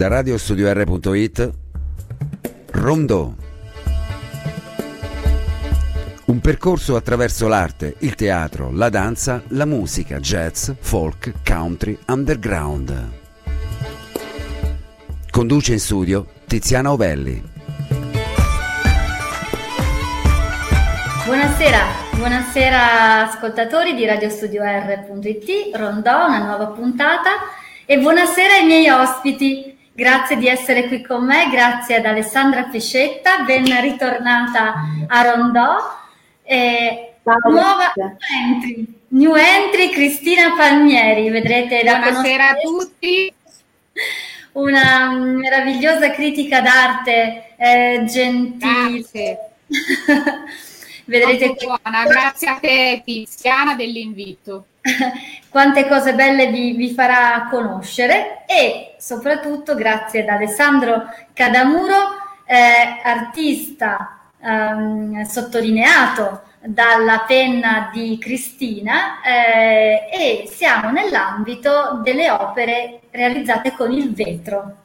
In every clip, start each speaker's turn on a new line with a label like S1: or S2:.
S1: Da radiostudio.r.it Rondò. Un percorso attraverso l'arte, il teatro, la danza, la musica, jazz, folk, country, underground. Conduce in studio Tiziana Ovelli.
S2: Buonasera, buonasera ascoltatori di RadioStudioR.it, Rondò, una nuova puntata e buonasera ai miei ospiti. Grazie di essere qui con me, grazie ad Alessandra Pescetta, ben ritornata a Rondò. E nuova entry, new entry Cristina Palmieri, vedrete
S3: la Buonasera a tutti.
S2: Una meravigliosa critica d'arte, eh, gentile.
S3: Grazie.
S2: Vedrete
S3: buona, grazie a te Tiziana dell'invito.
S2: Quante cose belle vi, vi, farà conoscere e soprattutto grazie ad Alessandro Cadamuro, eh, artista ehm, sottolineato dalla penna di Cristina eh, e siamo nell'ambito delle opere realizzate con il vetro.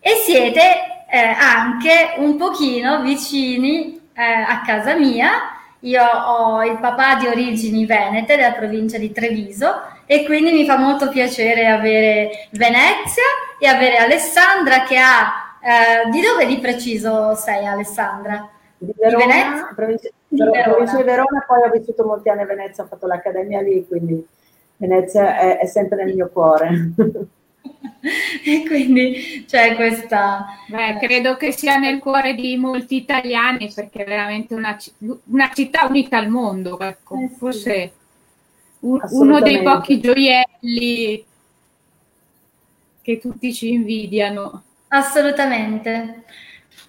S2: E siete eh, anche un pochino vicini eh, a casa mia io ho il papà di origini venete della provincia di Treviso e quindi mi fa molto piacere avere Venezia e avere Alessandra che ha... Eh, di dove di preciso sei Alessandra?
S4: Di Verona, di Venezia? Provincia di Verona. provincia di Verona, poi ho vissuto molti anni a Venezia, ho fatto l'accademia lì, quindi Venezia è, è sempre nel mio cuore.
S2: e quindi c'è questa...
S3: Beh, credo che sia nel cuore di molti italiani perché è veramente una, una città unica al mondo, ecco. eh sì. forse un, uno dei pochi gioielli che tutti ci invidiano.
S2: Assolutamente.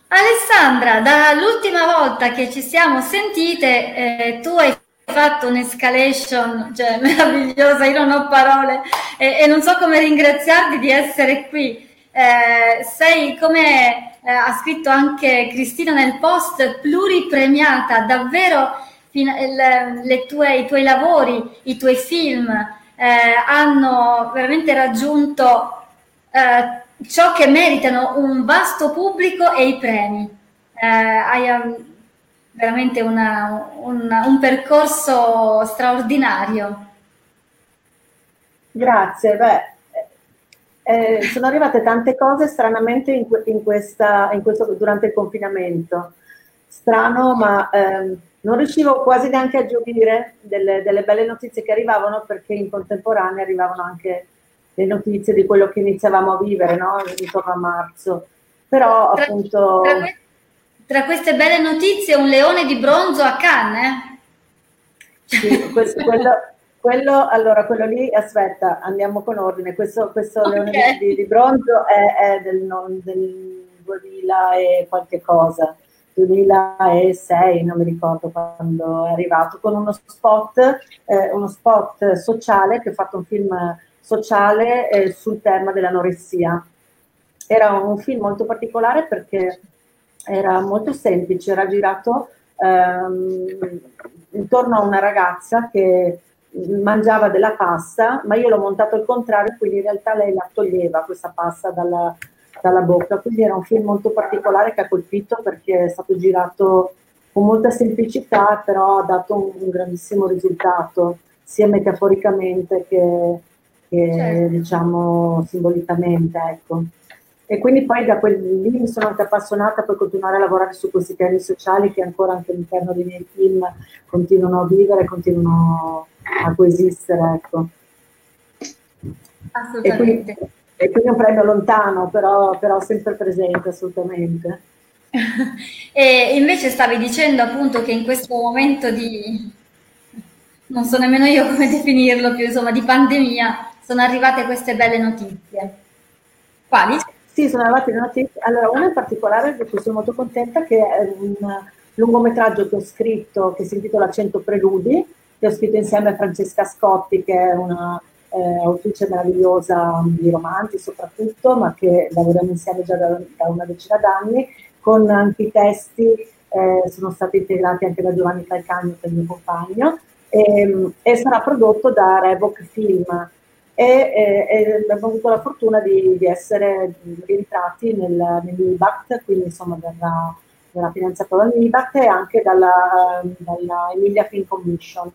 S2: Alessandra, dall'ultima volta che ci siamo sentite, eh, tu hai fatto un'escalation cioè, meravigliosa, io non ho parole e, e, non so come ringraziarti di essere qui. Eh, sei, come eh, ha scritto anche Cristina nel post, pluripremiata, davvero il, le tue, i tuoi lavori, i tuoi film eh, hanno veramente raggiunto eh, ciò che meritano un vasto pubblico e i premi. Eh, hai, veramente una, una, un percorso straordinario.
S4: Grazie, beh, eh, sono arrivate tante cose stranamente in, in, questa, in questo, durante il confinamento. Strano, ma eh, non riuscivo quasi neanche a giudire delle, delle, belle notizie che arrivavano perché in contemporanea arrivavano anche le notizie di quello che iniziavamo a vivere, no? Intorno a marzo. Però appunto...
S2: Tra tra queste belle notizie un leone di bronzo a Cannes.
S4: Sì, questo, quello, quello, allora, quello lì, aspetta, andiamo con ordine. Questo, questo okay. leone di, di, bronzo è, è del, non, del 2000 e qualche cosa. 2006, non mi ricordo quando è arrivato, con uno spot, eh, uno spot sociale, che ha fatto un film sociale eh, sul tema dell'anoressia. Era un film molto particolare perché era molto semplice, era girato ehm, intorno a una ragazza che mangiava della pasta, ma io l'ho montato al contrario, quindi in realtà lei la toglieva questa pasta dalla, dalla bocca. Quindi era un film molto particolare che ha colpito perché è stato girato con molta semplicità, però ha dato un, un grandissimo risultato, sia metaforicamente che, che certo. diciamo simbolicamente. Ecco. E quindi poi da quel lì mi sono anche appassionata per continuare a lavorare su questi temi sociali che ancora anche all'interno dei miei film continuano a vivere, continuano a coesistere. Ecco.
S2: Assolutamente.
S4: E quindi, e quindi, un premio lontano, però, però sempre presente, assolutamente.
S2: e invece stavi dicendo appunto che in questo momento di, non so nemmeno io come definirlo più, insomma, di pandemia, sono arrivate queste belle notizie. Quali?
S4: Sì, sono arrivate le notizie. Allora, una in particolare di cui sono molto contenta, che è un lungometraggio che ho scritto, che si intitola 100 preludi, che ho scritto insieme a Francesca Scotti, che è una eh, autrice meravigliosa di romanzi soprattutto, ma che lavoriamo insieme già da, da una decina d'anni, con anche i testi eh, sono stati integrati anche da Giovanni Calcagno, che è il mio compagno, e, e sarà prodotto da Revoc Film e, e, abbiamo avuto la fortuna di, di essere rientrati nel, nell'IBACT, quindi insomma dalla, dalla finanziata dall'IBACT e anche dalla, dalla Emilia Film Commission.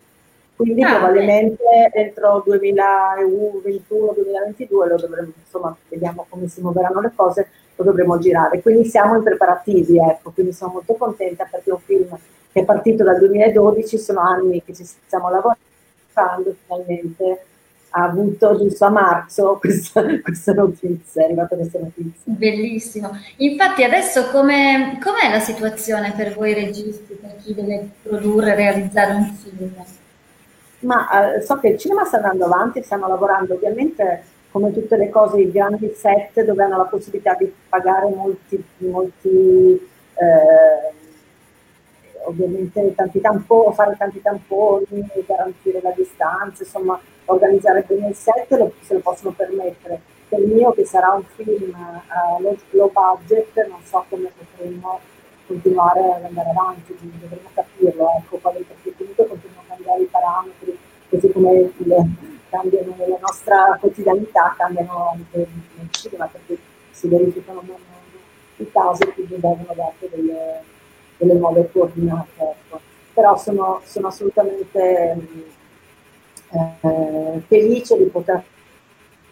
S4: Quindi ah, probabilmente beh. entro 2021-2022 lo dovremo, insomma, vediamo come si muoveranno le cose, lo dovremo girare. Quindi siamo in preparativi, ecco, quindi sono molto contenta perché è un film che è partito dal 2012, sono anni che ci stiamo lavorando e finalmente ha avuto giusto a marzo questa, questa notizia, è arrivata questa notizia.
S2: Bellissimo. Infatti adesso come, com'è la situazione per voi registi, per chi deve produrre, realizzare un film?
S4: Ma eh, so che il cinema sta andando avanti, stanno lavorando ovviamente come tutte le cose, i grandi set dove hanno la possibilità di pagare molti, molti eh, ovviamente tanti tamponi, fare tanti tamponi, garantire la distanza, insomma organizzare bene il set lo, se lo possono permettere. Per il mio che sarà un film uh, low budget non so come potremo continuare ad andare avanti, dovremo capirlo, ecco, perché comunque continuano a cambiare i parametri, così come le, cambiano nella nostra quotidianità, cambiano anche nel cinema, perché si verificano i casi, quindi devono dare delle, delle nuove coordinate. Ecco. Però sono, sono assolutamente eh, felice di poter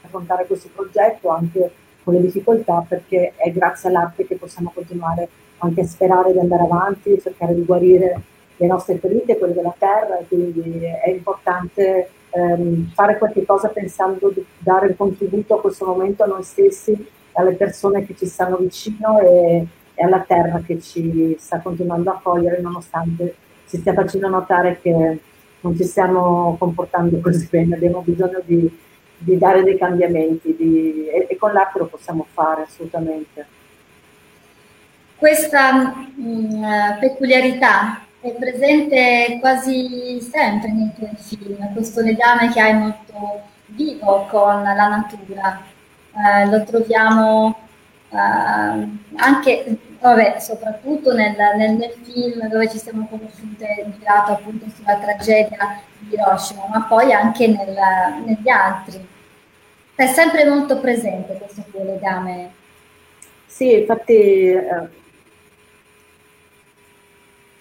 S4: affrontare questo progetto anche con le difficoltà perché è grazie all'arte che possiamo continuare anche a sperare di andare avanti, cercare di guarire le nostre ferite, quelle della terra, quindi è importante ehm, fare qualche cosa pensando di dare un contributo a questo momento a noi stessi, alle persone che ci stanno vicino e, e alla terra che ci sta continuando a cogliere nonostante si stia facendo notare che non ci stiamo comportando così bene, abbiamo bisogno di, di dare dei cambiamenti di, e, e, con l'arte lo possiamo fare assolutamente.
S2: Questa mh, mm, peculiarità è presente quasi sempre nei tuoi film, questo legame che hai molto vivo con la natura. Eh, lo troviamo eh, anche vabbè, soprattutto nel, nel, nel, film dove ci siamo conosciute, girato appunto sulla tragedia di Hiroshima, ma poi anche nel, negli altri. È sempre molto presente questo tuo legame.
S4: Sì, infatti... Eh...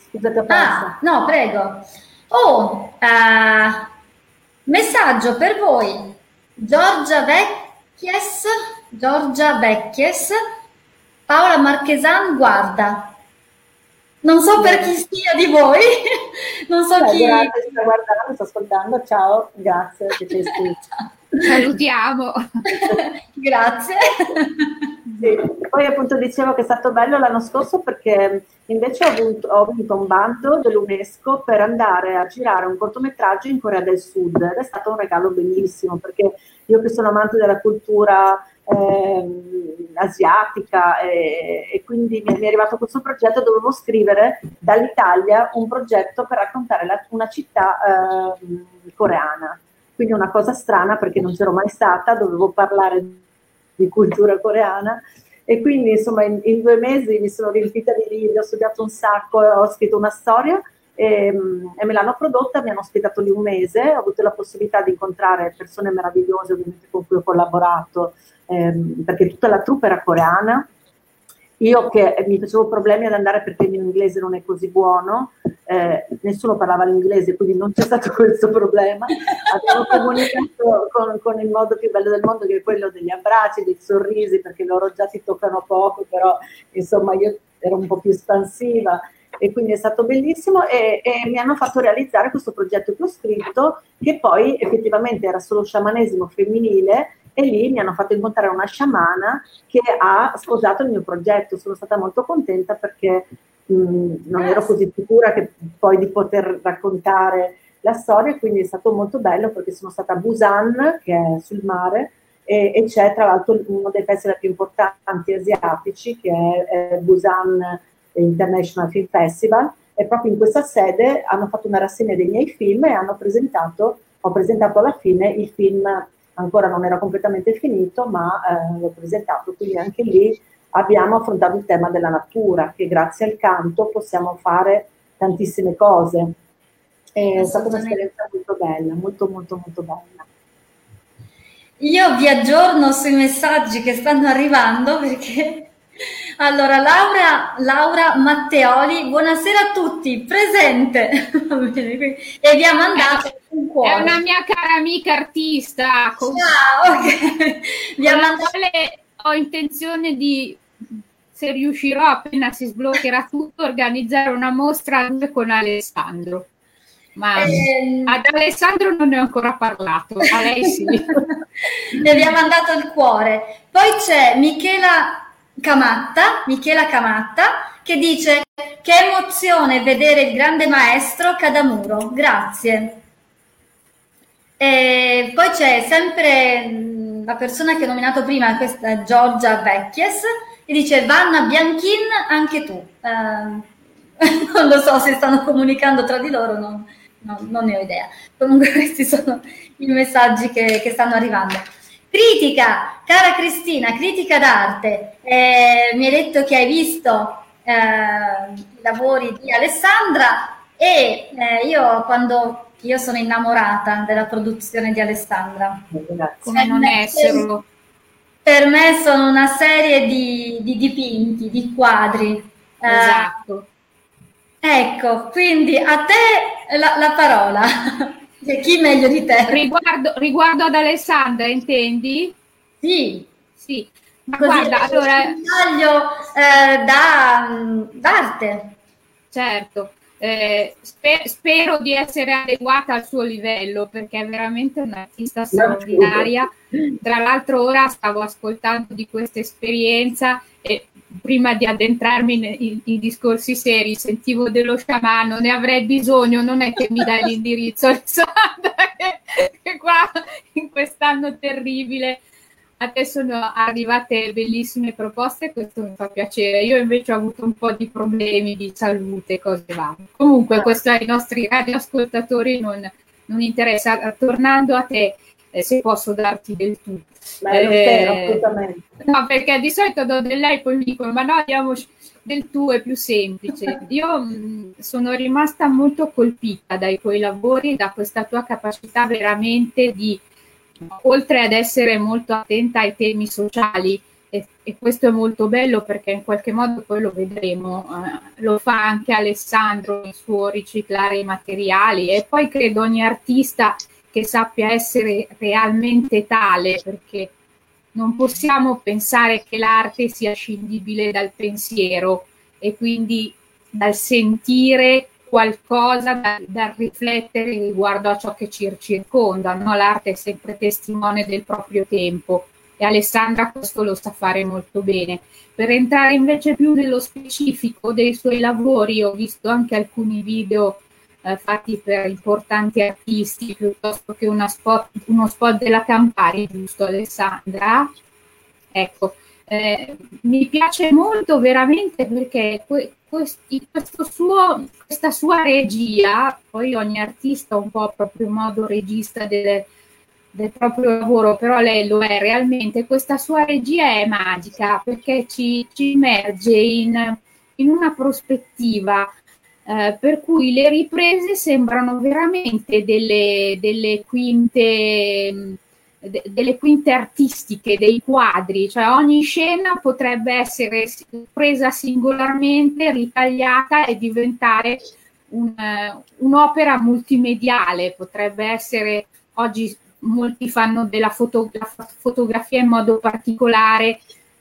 S4: Scusate,
S2: ah, no, prego. Oh, uh, messaggio per voi. Giorgia Vecchies, Giorgia Vecchies Paola Marchesan guarda. Non so per chi sia di voi, non so Beh, chi...
S4: Grazie, sta guardando, sto ascoltando, ciao, grazie che ci
S3: Salutiamo.
S2: grazie.
S4: Sì. Poi appunto dicevo che è stato bello l'anno scorso perché invece ho, avuto, ho vinto un bando dell'UNESCO per andare a girare un cortometraggio in Corea del Sud ed è stato un regalo bellissimo perché io che sono amante della cultura eh, asiatica e, e, quindi mi è arrivato questo progetto, dovevo scrivere dall'Italia un progetto per raccontare la, una città eh, coreana. Quindi una cosa strana perché non c'ero mai stata, dovevo parlare di cultura coreana e quindi insomma in, in due mesi mi sono riempita di libri, ho studiato un sacco, ho scritto una storia e, e, me l'hanno prodotta, mi hanno ospitato lì un mese, ho avuto la possibilità di incontrare persone meravigliose ovviamente con cui ho collaborato, ehm, perché tutta la troupe era coreana. Io che mi facevo problemi ad andare perché il mio inglese non è così buono, eh, nessuno parlava l'inglese, quindi non c'è stato questo problema. Abbiamo comunicato con, con, il modo più bello del mondo, che è quello degli abbracci, dei sorrisi, perché loro già ti toccano poco, però insomma io ero un po' più espansiva e quindi è stato bellissimo e, e, mi hanno fatto realizzare questo progetto che ho scritto che poi effettivamente era solo sciamanesimo femminile e lì mi hanno fatto incontrare una sciamana che ha sposato il mio progetto. Sono stata molto contenta perché mh, non ero così sicura che poi di poter raccontare la storia, quindi è stato molto bello perché sono stata a Busan, che è sul mare, e, e c'è tra l'altro uno dei festival più importanti asiatici, che è, è Busan International Film Festival, e proprio in questa sede hanno fatto una rassegna dei miei film e hanno presentato, ho presentato alla fine il film ancora non era completamente finito, ma eh, l'ho presentato, quindi anche lì abbiamo affrontato il tema della natura, che grazie al canto possiamo fare tantissime cose. È stata un'esperienza molto bella, molto molto molto bella.
S2: io vi aggiorno sui messaggi che stanno arrivando perché allora, Laura, Laura Matteoli, buonasera a tutti, presente. e vi ha mandato
S3: eh, un cuore. È una mia cara amica artista.
S2: Con... Ciao, okay.
S3: vi ha mandato... Ho intenzione di, se riuscirò appena si sbloccherà tutto, organizzare una mostra con Alessandro. Ma eh, ad Alessandro non ne ho ancora parlato, a lei sì.
S2: e vi ha mandato il cuore. Poi c'è Michela Camatta, Michela Camatta, che dice che emozione vedere il grande maestro Cadamuro, grazie. E poi c'è sempre mm, la persona che ho nominato prima, questa Giorgia Vecchies, e dice Vanna Bianchin, anche tu. Eh, non lo so se stanno comunicando tra di loro, non, non, non ne ho idea. Comunque questi sono i messaggi che, che stanno arrivando. Critica, cara Cristina, critica d'arte. Eh, mi hai detto che hai visto eh, i lavori di Alessandra e eh, io quando io sono innamorata della produzione di Alessandra.
S3: Come non esserlo?
S2: Per me sono una serie di, di dipinti, di quadri.
S3: Eh, esatto.
S2: ecco, quindi a te la, la parola. Chi meglio di te?
S3: Riguardo, riguardo ad Alessandra, intendi?
S2: Sì.
S3: Sì. Ma Così guarda, allora...
S2: Un taglio eh, da, d'arte.
S3: Certo. Eh, sper- spero di essere adeguata al suo livello perché è veramente un'artista straordinaria. Tra l'altro, ora stavo ascoltando di questa esperienza e prima di addentrarmi in, discorsi seri, sentivo dello sciamano, ne avrei bisogno, non è che mi dai l'indirizzo, Alessandra, che, che qua in quest'anno terribile a te sono arrivate bellissime proposte, questo mi fa piacere. Io invece ho avuto un po' di problemi di salute, cose varie. Comunque, questo ai nostri radioascoltatori non, non interessa. Tornando a te, eh, se posso darti del tu.
S4: Beh, lo spero, eh, assolutamente.
S3: No, perché di solito do del lei, poi mi dicono, ma no, diamo del tu, è più semplice. Io mh, mm, sono rimasta molto colpita dai tuoi lavori, da questa tua capacità veramente di, oltre ad essere molto attenta ai temi sociali, e, e, questo è molto bello perché in qualche modo poi lo vedremo, eh, lo fa anche Alessandro nel suo riciclare i materiali e poi credo ogni artista che sappia essere realmente tale, perché non possiamo pensare che l'arte sia scindibile dal pensiero e quindi dal sentire qualcosa, da, dal riflettere riguardo a ciò che ci circonda. No? L'arte è sempre testimone del proprio tempo e Alessandra questo lo sa fare molto bene. Per entrare invece più nello specifico dei suoi lavori, ho visto anche alcuni video eh, fatti per importanti artisti piuttosto che spot, uno spot della Campari, giusto Alessandra? Ecco, eh, mi piace molto veramente perché que- suo, questa sua regia, poi ogni artista un po' proprio modo regista del, del proprio lavoro, però lei lo è realmente, questa sua regia è magica perché ci, ci immerge in, in una prospettiva eh, per cui le riprese sembrano veramente delle, delle quinte delle quinte artistiche, dei quadri, cioè ogni scena potrebbe essere presa singolarmente, ritagliata e diventare un, un'opera multimediale, potrebbe essere, oggi molti fanno della foto, fotografia in modo particolare,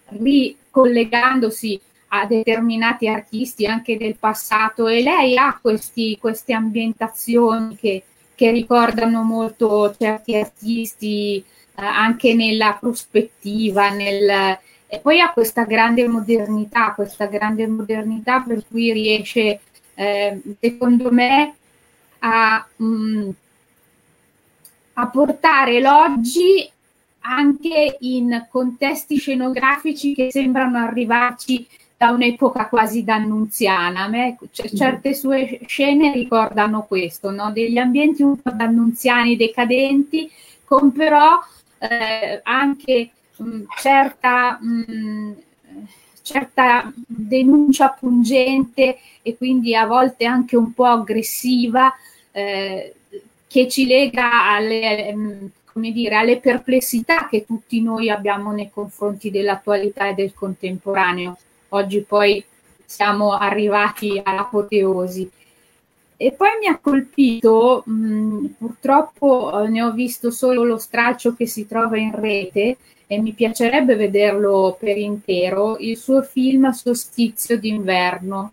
S3: ricollegandosi a determinati artisti anche del passato e lei ha questi, queste ambientazioni che, che ricordano molto certi artisti eh, anche nella prospettiva, nel, e poi ha questa grande modernità, questa grande modernità per cui riesce, eh, secondo me, a, mh, mm, a portare l'oggi anche in contesti scenografici che sembrano arrivarci da un'epoca quasi d'annunziana. A me c- certe sue scene ricordano questo, no? degli ambienti un po' d'annunziani decadenti, con però eh, anche mh, certa, mh, certa denuncia pungente e quindi a volte anche un po' aggressiva eh, che ci lega alle, come dire, alle perplessità che tutti noi abbiamo nei confronti dell'attualità e del contemporaneo. Oggi poi siamo arrivati all'apoteosi. E poi mi ha colpito, mh, purtroppo eh, ne ho visto solo lo stralcio che si trova in rete e mi piacerebbe vederlo per intero, il suo film Sostizio d'inverno,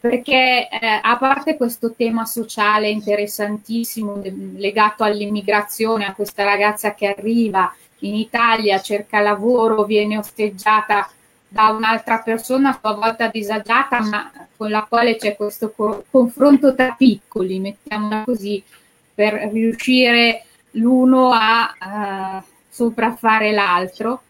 S3: perché eh, a parte questo tema sociale interessantissimo legato all'immigrazione, a questa ragazza che arriva in Italia, cerca lavoro, viene osteggiata da un'altra persona a sua volta disagiata, ma con la quale c'è questo co- confronto tra piccoli, mettiamola così, per riuscire l'uno a uh, sopraffare l'altro,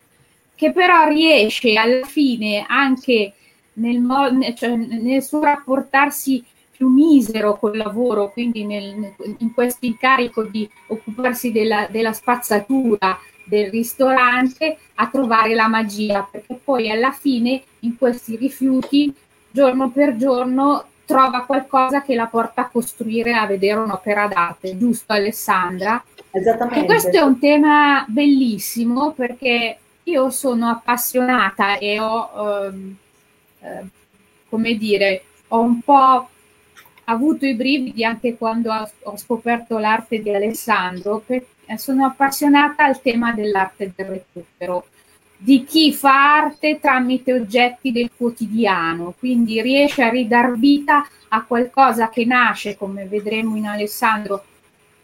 S3: che però riesce alla fine anche nel, mo- cioè nel suo rapportarsi più misero col lavoro, quindi nel, in questo incarico di occuparsi della, della spazzatura, del ristorante a trovare la magia, perché poi alla fine in questi rifiuti, giorno per giorno, trova qualcosa che la porta a costruire, a vedere un'opera d'arte, giusto Alessandra?
S4: Esattamente.
S3: E questo è un tema bellissimo perché io sono appassionata e ho, ehm, eh, come dire, ho un po' avuto i brividi anche quando ho, scoperto l'arte di Alessandro, perché sono appassionata al tema dell'arte del recupero, di chi fa arte tramite oggetti del quotidiano, quindi riesce a ridar vita a qualcosa che nasce, come vedremo in Alessandro,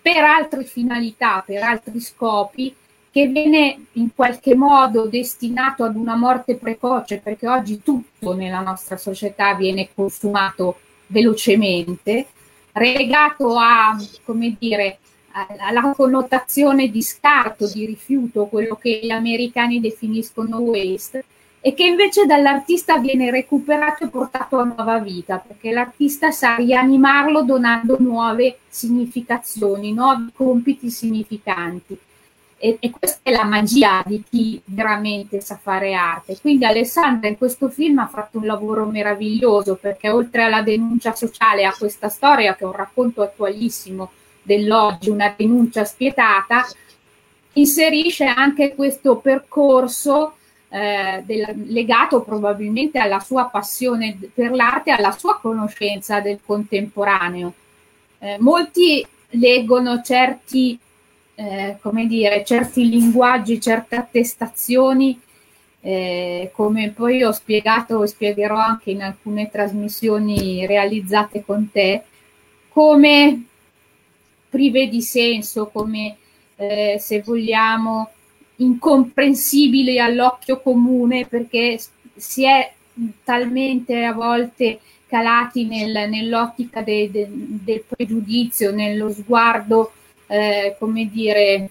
S3: per altre finalità, per altri scopi, che viene in qualche modo destinato ad una morte precoce, perché oggi tutto nella nostra società viene consumato velocemente, regato a, come dire, alla connotazione di scarto, di rifiuto, quello che gli americani definiscono waste, e che invece dall'artista viene recuperato e portato a nuova vita, perché l'artista sa rianimarlo donando nuove significazioni, nuovi compiti significanti. E, e, questa è la magia di chi veramente sa fare arte. Quindi Alessandra in questo film ha fatto un lavoro meraviglioso perché oltre alla denuncia sociale a questa storia, che è un racconto attualissimo dell'oggi, una rinuncia spietata, inserisce anche questo percorso eh, del, legato probabilmente alla sua passione per l'arte, alla sua conoscenza del contemporaneo. Eh, molti leggono certi, eh, come dire, certi linguaggi, certe attestazioni, eh, come poi ho spiegato e spiegherò anche in alcune trasmissioni realizzate con te, come prive di senso, come eh, se vogliamo incomprensibili all'occhio comune perché si è talmente a volte calati nel, nell'ottica de, de, del pregiudizio, nello sguardo, eh, come dire,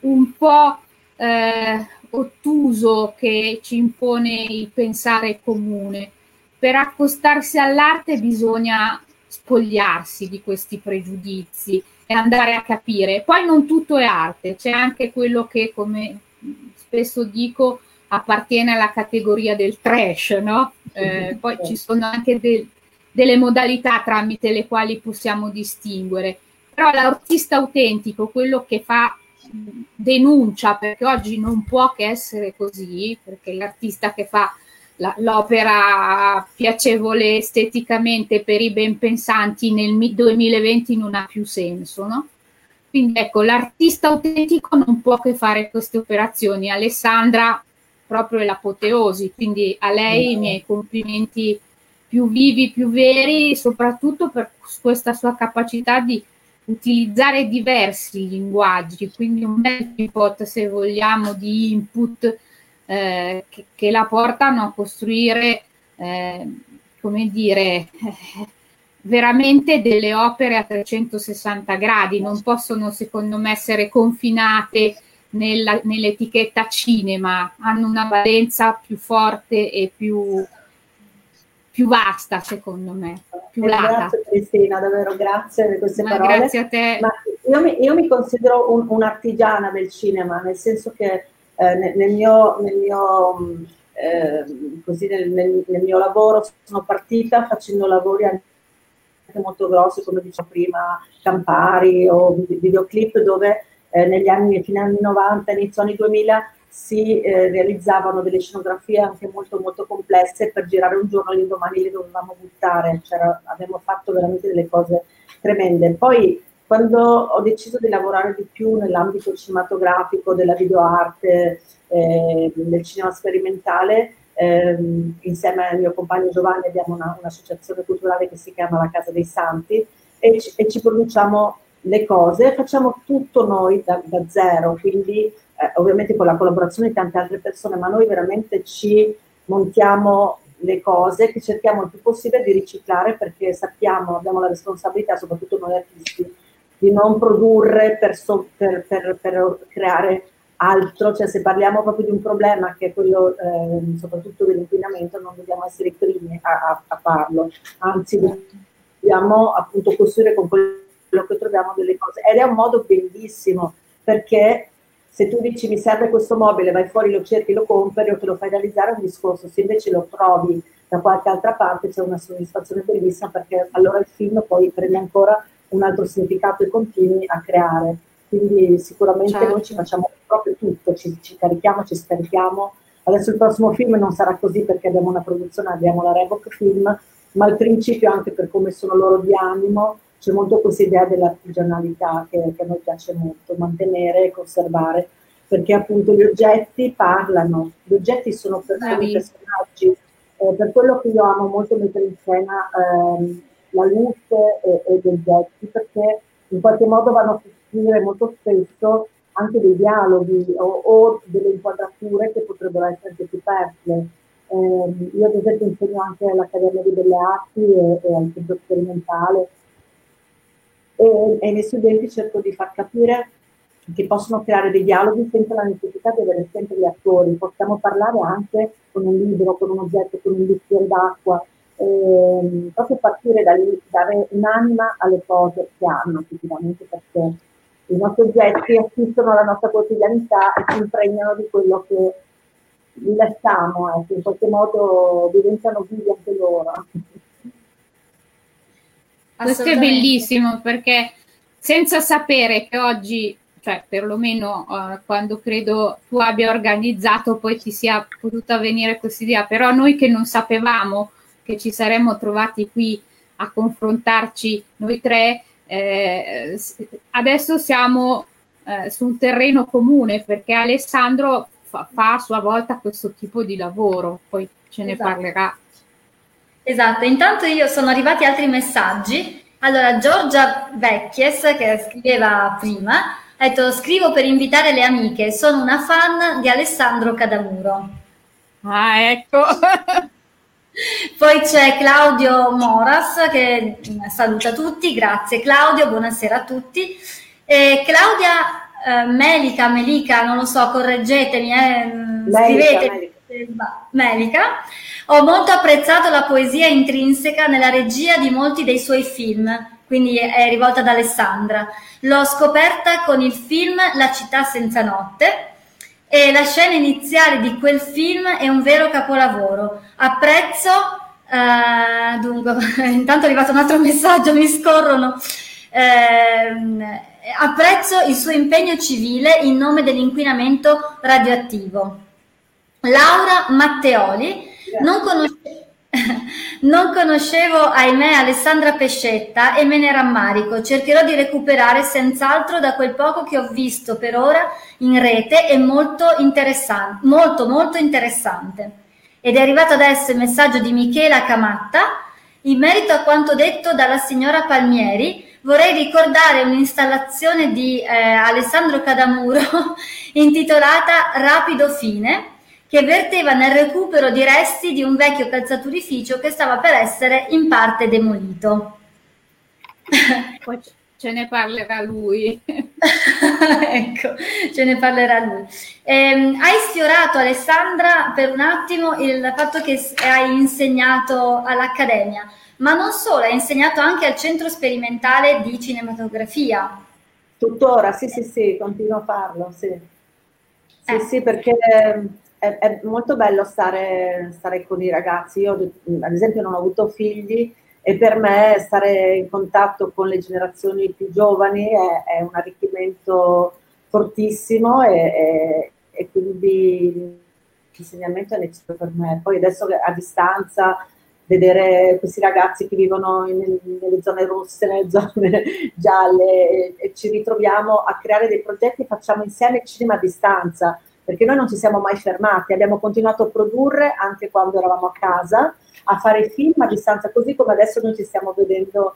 S3: un po' eh, ottuso che ci impone il pensare comune. Per accostarsi all'arte bisogna spogliarsi di questi pregiudizi e andare a capire. Poi non tutto è arte, c'è anche quello che, come spesso dico, appartiene alla categoria del trash, no? Eh, poi ci sono anche de- delle modalità tramite le quali possiamo distinguere. Però l'artista autentico, quello che fa denuncia, perché oggi non può che essere così, perché l'artista che fa la, l'opera piacevole esteticamente per i ben pensanti nel 2020 non ha più senso, no? Quindi ecco, l'artista autentico non può che fare queste operazioni. Alessandra proprio è l'apoteosi, quindi a lei i miei complimenti più vivi, più veri, soprattutto per questa sua capacità di utilizzare diversi linguaggi, quindi un bel input, se vogliamo, di input eh, che, che, la portano a costruire, eh, come dire, eh, veramente delle opere a 360 gradi, non possono secondo me essere confinate nella, nell'etichetta cinema, hanno una valenza più forte e più, più vasta secondo me. Più
S4: grazie Cristina, davvero grazie per queste
S3: Ma
S4: parole.
S3: Grazie a te.
S4: Ma io mi, io mi considero un, un'artigiana del cinema, nel senso che eh, nel, nel, mio, nel, mio, eh, così nel, nel, mio lavoro sono partita facendo lavori anche molto grossi, come dicevo prima, Campari o videoclip dove eh, negli anni, fine anni 90, inizio anni 2000, si eh, realizzavano delle scenografie anche molto molto complesse per girare un giorno e domani le dovevamo buttare, cioè, abbiamo fatto veramente delle cose tremende. Poi quando ho deciso di lavorare di più nell'ambito cinematografico, della videoarte, eh, del cinema sperimentale, ehm, insieme al mio compagno Giovanni abbiamo una, un'associazione culturale che si chiama La Casa dei Santi e ci, e ci produciamo le cose, facciamo tutto noi da, da zero, quindi eh, ovviamente con la collaborazione di tante altre persone, ma noi veramente ci montiamo le cose che cerchiamo il più possibile di riciclare perché sappiamo, abbiamo la responsabilità, soprattutto noi artisti, di non produrre per, so, per, per, per creare altro, cioè se parliamo proprio di un problema che è quello eh, soprattutto dell'inquinamento, non dobbiamo essere i primi a, a, farlo, anzi dobbiamo appunto costruire con quello che troviamo delle cose. Ed è un modo bellissimo perché se tu dici mi serve questo mobile, vai fuori, lo cerchi, lo compri o te lo fai realizzare è un discorso, se invece lo trovi da qualche altra parte c'è una soddisfazione bellissima perché allora il film poi prende ancora un altro significato e continui a creare. Quindi sicuramente certo. noi ci facciamo proprio tutto, ci, ci, carichiamo, ci scarichiamo. Adesso il prossimo film non sarà così perché abbiamo una produzione, abbiamo la Revoc Film, ma il principio anche per come sono loro di animo, c'è molto questa idea dell'artigianalità che, che a noi piace molto, mantenere e conservare, perché appunto gli oggetti parlano, gli oggetti sono persone, personaggi, eh, per quello che io amo molto mettere in scena eh, la luce e, e, gli oggetti, perché in qualche modo vanno a costruire molto spesso anche dei dialoghi o, o, delle inquadrature che potrebbero essere anche più perse. Eh, io ad esempio insegno anche all'Accademia di Belle Arti e, e al centro sperimentale e ai miei studenti cerco di far capire che possono creare dei dialoghi senza la necessità di avere sempre gli attori, possiamo parlare anche con un libro, con un oggetto, con un bicchiere d'acqua, ehm, proprio partire da lì, dare un'anima alle cose che hanno effettivamente perché i nostri oggetti assistono alla nostra quotidianità e si impregnano di quello che li lasciamo, ecco, in qualche modo diventano vivi anche loro.
S3: Questo è bellissimo perché senza sapere che oggi, cioè perlomeno uh, quando credo tu abbia organizzato, poi ti sia potuta venire questa idea, però noi che non sapevamo che ci saremmo trovati qui a confrontarci noi tre, eh, adesso siamo eh, su un terreno comune perché Alessandro fa, fa, a sua volta questo tipo di lavoro, poi ce ne esatto. parlerà
S2: Esatto, intanto io sono arrivati altri messaggi. Allora, Giorgia Vecchies, che scriveva prima, ha detto scrivo per invitare le amiche, sono una fan di Alessandro Cadamuro.
S3: Ah, ecco.
S2: Poi c'è Claudio Moras che saluta tutti, grazie Claudio, buonasera a tutti. E Claudia eh, Melica, Melica, non lo so, correggetemi, eh, scrivete. Melica. Melica ho molto apprezzato la poesia intrinseca nella regia di molti dei suoi film, quindi è rivolta ad Alessandra. L'ho scoperta con il film La città senza notte e la scena iniziale di quel film è un vero capolavoro. Apprezzo, eh, dunque, intanto è arrivato un altro messaggio, mi scorrono. Eh, apprezzo il suo impegno civile in nome dell'inquinamento radioattivo. Laura Matteoli non, conosce- non conoscevo, ahimè, Alessandra Pescetta e me ne rammarico. Cercherò di recuperare senz'altro da quel poco che ho visto per ora in rete è molto interessante, molto molto interessante. Ed è arrivato adesso il messaggio di Michela Camatta. In merito a quanto detto dalla signora Palmieri, vorrei ricordare un'installazione di eh, Alessandro Cadamuro intitolata Rapido Fine che verteva nel recupero di resti di un vecchio calzaturificio che stava per essere in parte demolito.
S3: Poi ce ne parlerà lui.
S2: ecco, ce ne parlerà lui. Eh, hai sfiorato Alessandra per un attimo il fatto che hai insegnato all'Accademia, ma non solo, hai insegnato anche al Centro Sperimentale di Cinematografia.
S4: Tuttora, sì, sì, sì, continuo a farlo, sì. Sì, eh. sì, perché è, è molto bello stare, stare, con i ragazzi. Io, ad esempio, non ho avuto figli e per me stare in contatto con le generazioni più giovani è, è un arricchimento fortissimo e, e, e quindi l'insegnamento è necessario per me. Poi adesso a distanza vedere questi ragazzi che vivono in, nelle zone rosse, nelle zone gialle e, e, ci ritroviamo a creare dei progetti facciamo insieme cinema a distanza, perché noi non ci siamo mai fermati, abbiamo continuato a produrre anche quando eravamo a casa, a fare film a distanza, così come adesso noi ci stiamo vedendo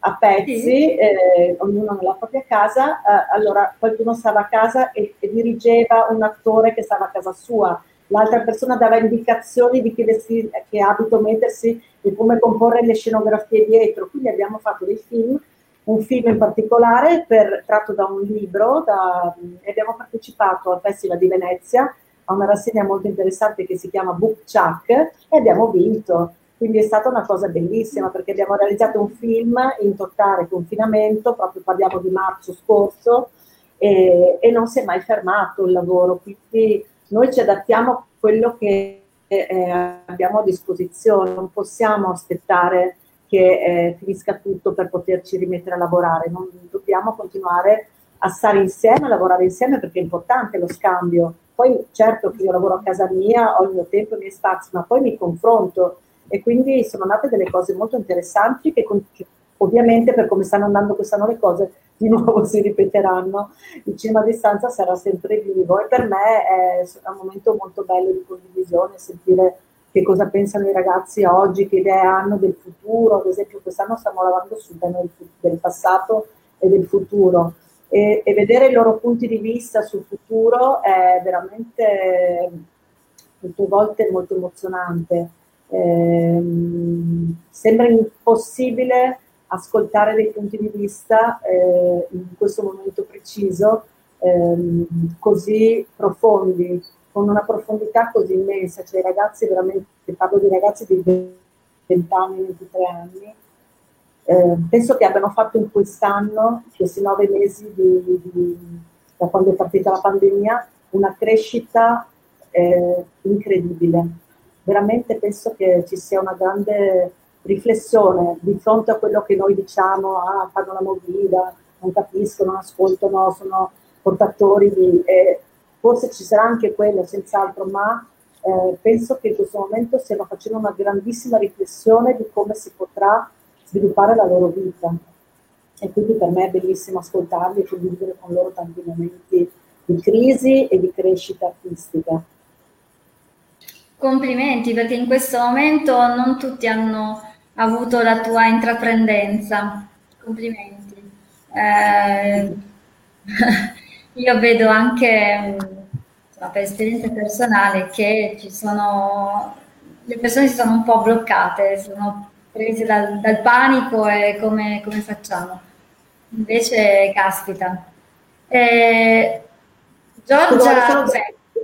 S4: a pezzi, sì. eh, ognuno nella propria casa, eh, allora qualcuno stava a casa e, e dirigeva un attore che stava a casa sua, l'altra persona dava indicazioni di che, vestire, che abito mettersi e come comporre le scenografie dietro. Quindi abbiamo fatto dei film, un film in particolare per, tratto da un libro da, e abbiamo partecipato al Festival di Venezia a una rassegna molto interessante che si chiama Book Chuck e abbiamo vinto. Quindi è stata una cosa bellissima perché abbiamo realizzato un film in totale confinamento, proprio parliamo di marzo scorso, e, e non si è mai fermato il lavoro. Quindi noi ci adattiamo a quello che eh, abbiamo a disposizione, non possiamo aspettare che eh, finisca tutto per poterci rimettere a lavorare, non dobbiamo continuare a stare insieme, a lavorare insieme perché è importante lo scambio. Poi certo che io lavoro a casa mia, ho il mio tempo, i miei spazi, ma poi mi confronto. E quindi sono nate delle cose molto interessanti che, che ovviamente per come stanno andando quest'anno le cose di nuovo si ripeteranno, il cinema a distanza sarà sempre vivo e per me è un momento molto bello di condivisione, sentire che cosa pensano i ragazzi oggi, che idee hanno del futuro, ad esempio quest'anno stiamo lavorando sul tema del, passato e del futuro. E, e, vedere i loro punti di vista sul futuro è veramente molte volte molto emozionante. Eh, sembra impossibile ascoltare dei punti di vista eh, in questo momento preciso ehm, così profondi, con una profondità così immensa, cioè i ragazzi veramente, parlo di ragazzi di 20 anni, 23 anni, eh, penso che abbiano fatto in quest'anno, questi nove mesi di, di, da quando è partita la pandemia, una crescita eh, incredibile. Veramente penso che ci sia una grande riflessione di fronte a quello che noi diciamo, ah, fanno la movida, non capiscono, non ascoltano, sono portatori di... Eh, forse ci sarà anche quello, senz'altro, ma eh, penso che in questo momento stiano facendo una grandissima riflessione di come si potrà sviluppare la loro vita. E quindi per me è bellissimo ascoltarli e condividere con loro tanti momenti di crisi e di crescita artistica.
S2: Complimenti perché in questo momento non tutti hanno avuto la tua intraprendenza. Complimenti. Eh, io vedo anche insomma, per esperienza personale che ci sono le persone si sono un po' bloccate, sono prese dal, dal panico e come, come, facciamo. Invece, caspita. Eh, Giorgia,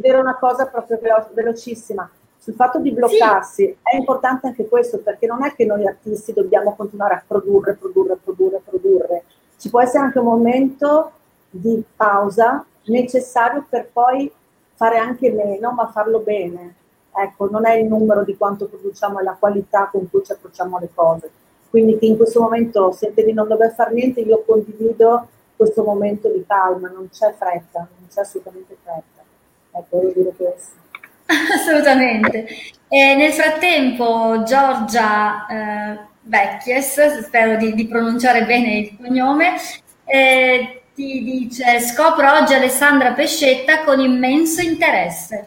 S4: dire una cosa proprio velocissima sul fatto di bloccarsi sì. è importante anche questo perché non è che noi artisti dobbiamo continuare a produrre, produrre, produrre, produrre. Ci può essere anche un momento di pausa necessario per poi fare anche meno, ma farlo bene. Ecco, non è il numero di quanto produciamo, è la qualità con cui ci approcciamo alle cose. Quindi chi in questo momento sente di non dover fare niente, io condivido questo momento di calma, non c'è fretta, non c'è assolutamente fretta. Ecco, voglio dire questo.
S2: Assolutamente. E nel frattempo Giorgia eh, Vecchies, spero di, di, pronunciare bene il cognome, eh, ti dice scopro oggi Alessandra Pescetta con immenso interesse.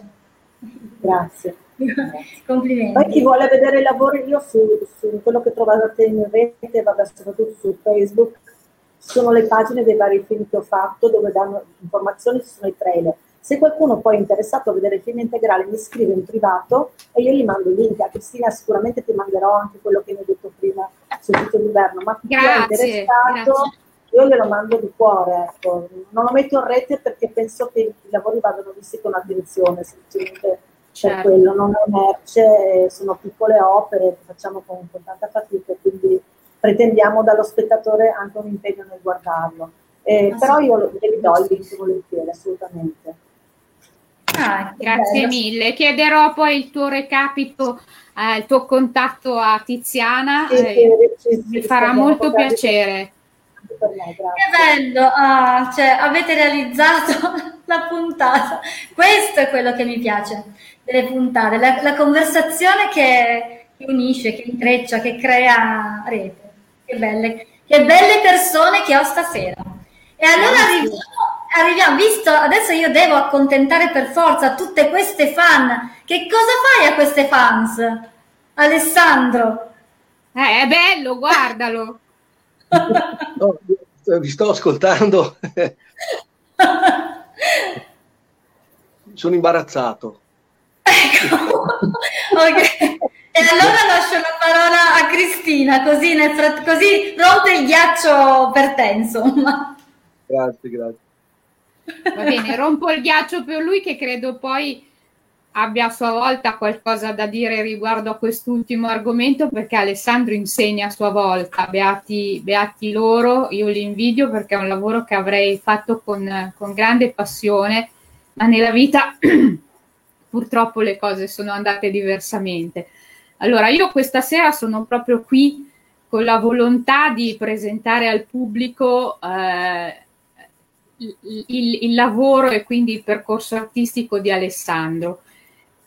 S4: Grazie.
S2: Complimenti.
S4: Poi chi vuole vedere i lavori io su, su quello che trovate in rete, vabbè, soprattutto su Facebook, sono le pagine dei vari film che ho fatto dove danno informazioni, ci sono i trailer se qualcuno poi è interessato a vedere il film integrale mi scrive in privato e io gli mando il link. A Cristina sicuramente ti manderò anche quello che mi hai detto prima sul sito d'inverno, ma chi è interessato io glielo mando di cuore. Ecco. Non lo metto in rete perché penso che i lavori vadano visti con attenzione, semplicemente certo. per quello. Non è merce, sono piccole opere che facciamo con, con tanta fatica, quindi pretendiamo dallo spettatore anche un impegno nel guardarlo. Eh, però io glieli do il link volentieri, assolutamente.
S3: Ah, grazie mille. Chiederò poi il tuo recapito, eh, il tuo contatto a Tiziana. Sì, eh, sì, mi farà molto piacere.
S4: Per me, grazie.
S2: Che bello, ah, cioè, avete realizzato la puntata. Questo è quello che mi piace delle puntate, la, la conversazione che, che, unisce, che intreccia, che crea rete. Che belle, che belle persone che ho stasera. E allora arriviamo, arriviamo, visto, adesso io devo accontentare per forza tutte queste fan. Che cosa fai a queste fans? Alessandro?
S3: Eh, è bello, guardalo.
S5: No, vi sto ascoltando. Sono imbarazzato.
S2: Ecco, ok. E allora lascio la parola a Cristina, così, nel frat- così rompe il ghiaccio per te, insomma.
S5: Grazie, grazie.
S3: Va bene, rompo il ghiaccio per lui che credo poi abbia a sua volta qualcosa da dire riguardo a quest'ultimo argomento perché Alessandro insegna a sua volta, beati, beati loro, io li invidio perché è un lavoro che avrei fatto con, con grande passione, ma nella vita purtroppo le cose sono andate diversamente. Allora, io questa sera sono proprio qui con la volontà di presentare al pubblico eh, il, il, il, lavoro e quindi il percorso artistico di Alessandro,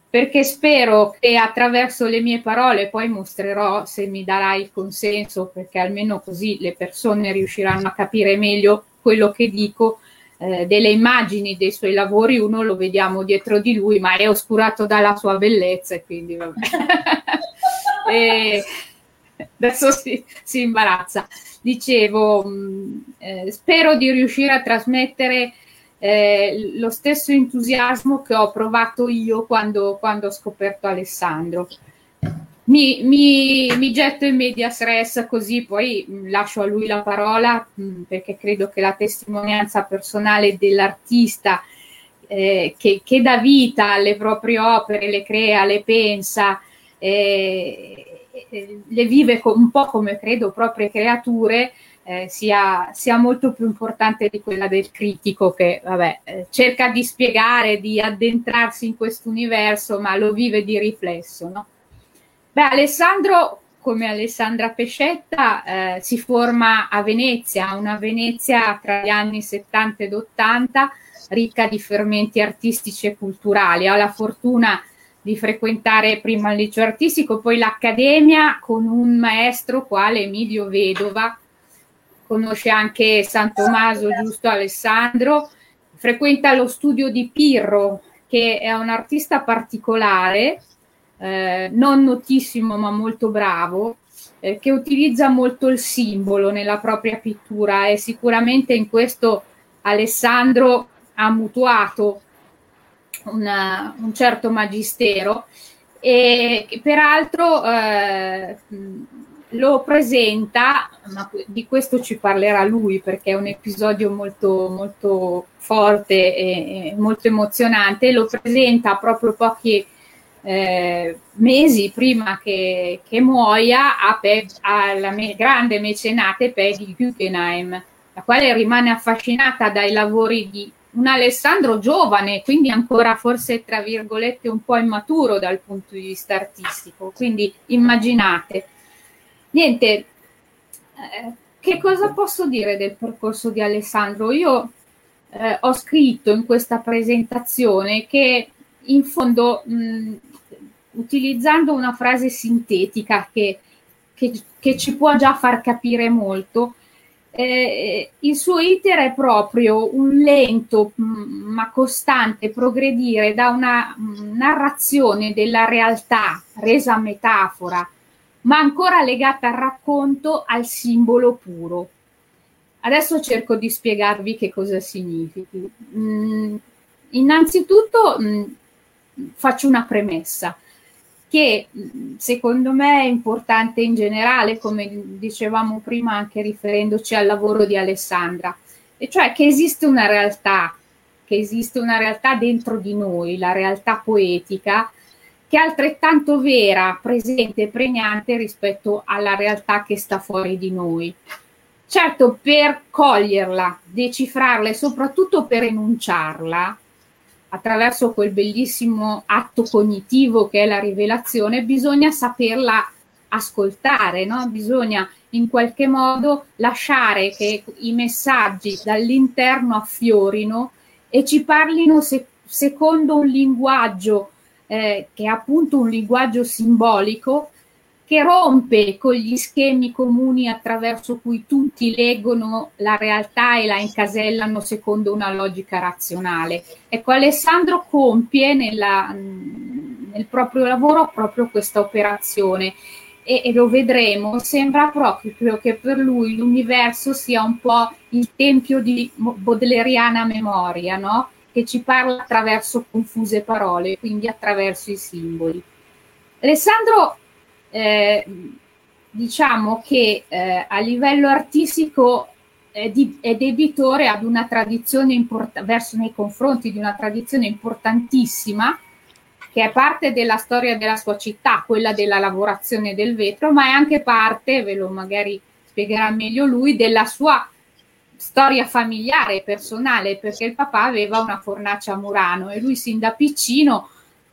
S3: perché spero che attraverso le mie parole poi mostrerò se mi darai il consenso, perché almeno così le persone riusciranno a capire meglio quello che dico eh, delle immagini dei suoi lavori, uno lo vediamo dietro di lui, ma è oscurato dalla sua bellezza e quindi vabbè. e adesso si, si, imbarazza. Dicevo, mh, mm, eh, spero di riuscire a trasmettere eh, lo stesso entusiasmo che ho provato io quando, quando ho scoperto Alessandro. Mi, mi, mi, getto in media stress così poi mm, lascio a lui la parola mm, perché credo che la testimonianza personale dell'artista eh, che, che, dà vita alle proprie opere, le crea, le pensa, eh, eh, le vive un po' come credo proprie creature, eh, sia, sia, molto più importante di quella del critico che vabbè, eh, cerca di spiegare, di addentrarsi in questo universo, ma lo vive di riflesso. No? Beh, Alessandro, come Alessandra Pescetta, eh, si forma a Venezia, una Venezia tra gli anni 70 ed 80, ricca di fermenti artistici e culturali. Ha la fortuna di frequentare prima il liceo artistico, poi l'accademia con un maestro quale Emilio Vedova, conosce anche San Tommaso, giusto Alessandro, frequenta lo studio di Pirro, che è un artista particolare, eh, non notissimo ma molto bravo, eh, che utilizza molto il simbolo nella propria pittura. E sicuramente in questo Alessandro ha mutuato una, un certo magistero. E peraltro eh, lo presenta, ma di questo ci parlerà lui perché è un episodio molto, molto forte e, molto emozionante, lo presenta proprio pochi eh, mesi prima che, che muoia a Pe- alla me- grande mecenate Peggy Guggenheim, la quale rimane affascinata dai lavori di un Alessandro giovane, quindi ancora forse tra virgolette un po' immaturo dal punto di vista artistico. Quindi immaginate. Niente, eh, che cosa posso dire del percorso di Alessandro? Io eh, ho scritto in questa presentazione che in fondo mh, utilizzando una frase sintetica che, che, che ci può già far capire molto, eh, il suo iter è proprio un lento ma costante progredire da una narrazione della realtà resa metafora, ma ancora legata al racconto al simbolo puro. Adesso cerco di spiegarvi che cosa significhi. Mm, innanzitutto mm, faccio una premessa che secondo me è importante in generale, come dicevamo prima anche riferendoci al lavoro di Alessandra, e cioè che esiste una realtà, che esiste una realtà dentro di noi, la realtà poetica, che è altrettanto vera, presente e pregnante rispetto alla realtà che sta fuori di noi. Certo, per coglierla, decifrarla e soprattutto per enunciarla, attraverso quel bellissimo atto cognitivo che è la rivelazione, bisogna saperla ascoltare, no? bisogna in qualche modo lasciare che i messaggi dall'interno affiorino e ci parlino se, secondo un linguaggio eh, che è appunto un linguaggio simbolico che rompe con gli schemi comuni attraverso cui tutti leggono la realtà e la incasellano secondo una logica razionale. Ecco, Alessandro compie nella, nel proprio lavoro proprio questa operazione e, e, lo vedremo, sembra proprio che per lui l'universo sia un po' il tempio di Baudeleriana memoria, no? Che ci parla attraverso confuse parole, quindi attraverso i simboli. Alessandro, eh, diciamo che eh, a livello artistico è, di, è debitore ad una tradizione import- verso nei confronti di una tradizione importantissima che è parte della storia della sua città, quella della lavorazione del vetro, ma è anche parte, ve lo magari spiegherà meglio lui, della sua storia familiare e personale, perché il papà aveva una fornace a Murano e lui sin da piccino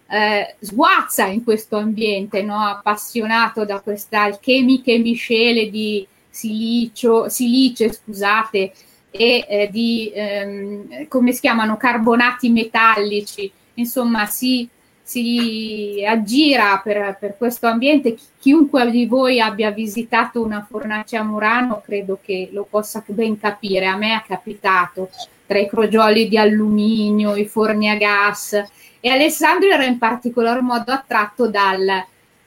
S3: eh, sguazza in questo ambiente, no? appassionato da questa alchemiche miscele di silicio, silice, scusate, e eh, di ehm, come si chiamano carbonati metallici, insomma si si aggira per, per, questo ambiente. Chiunque di voi abbia visitato una fornace a Murano credo che lo possa ben capire. A me è capitato tra i crogioli di alluminio, i forni a gas e Alessandro era in particolar modo attratto dal,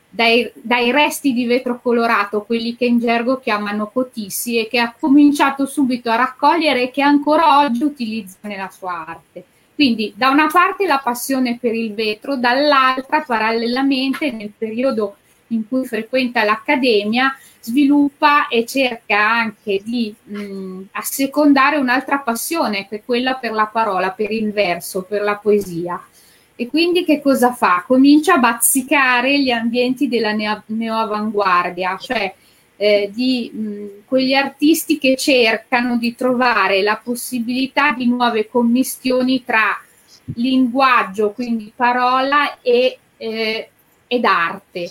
S3: dai, dai, resti di vetro colorato, quelli che in gergo chiamano cotissi e che ha cominciato subito a raccogliere e che ancora oggi utilizza nella sua arte. Quindi da una parte la passione per il vetro, dall'altra parallelamente nel periodo in cui frequenta l'accademia sviluppa e cerca anche di mh, assecondare un'altra passione che è quella per la parola, per il verso, per la poesia. E quindi che cosa fa? Comincia a bazzicare gli ambienti della neo- neoavanguardia, cioè eh, di mh, quegli artisti che cercano di trovare la possibilità di nuove commistioni tra linguaggio, quindi parola e, eh, ed arte.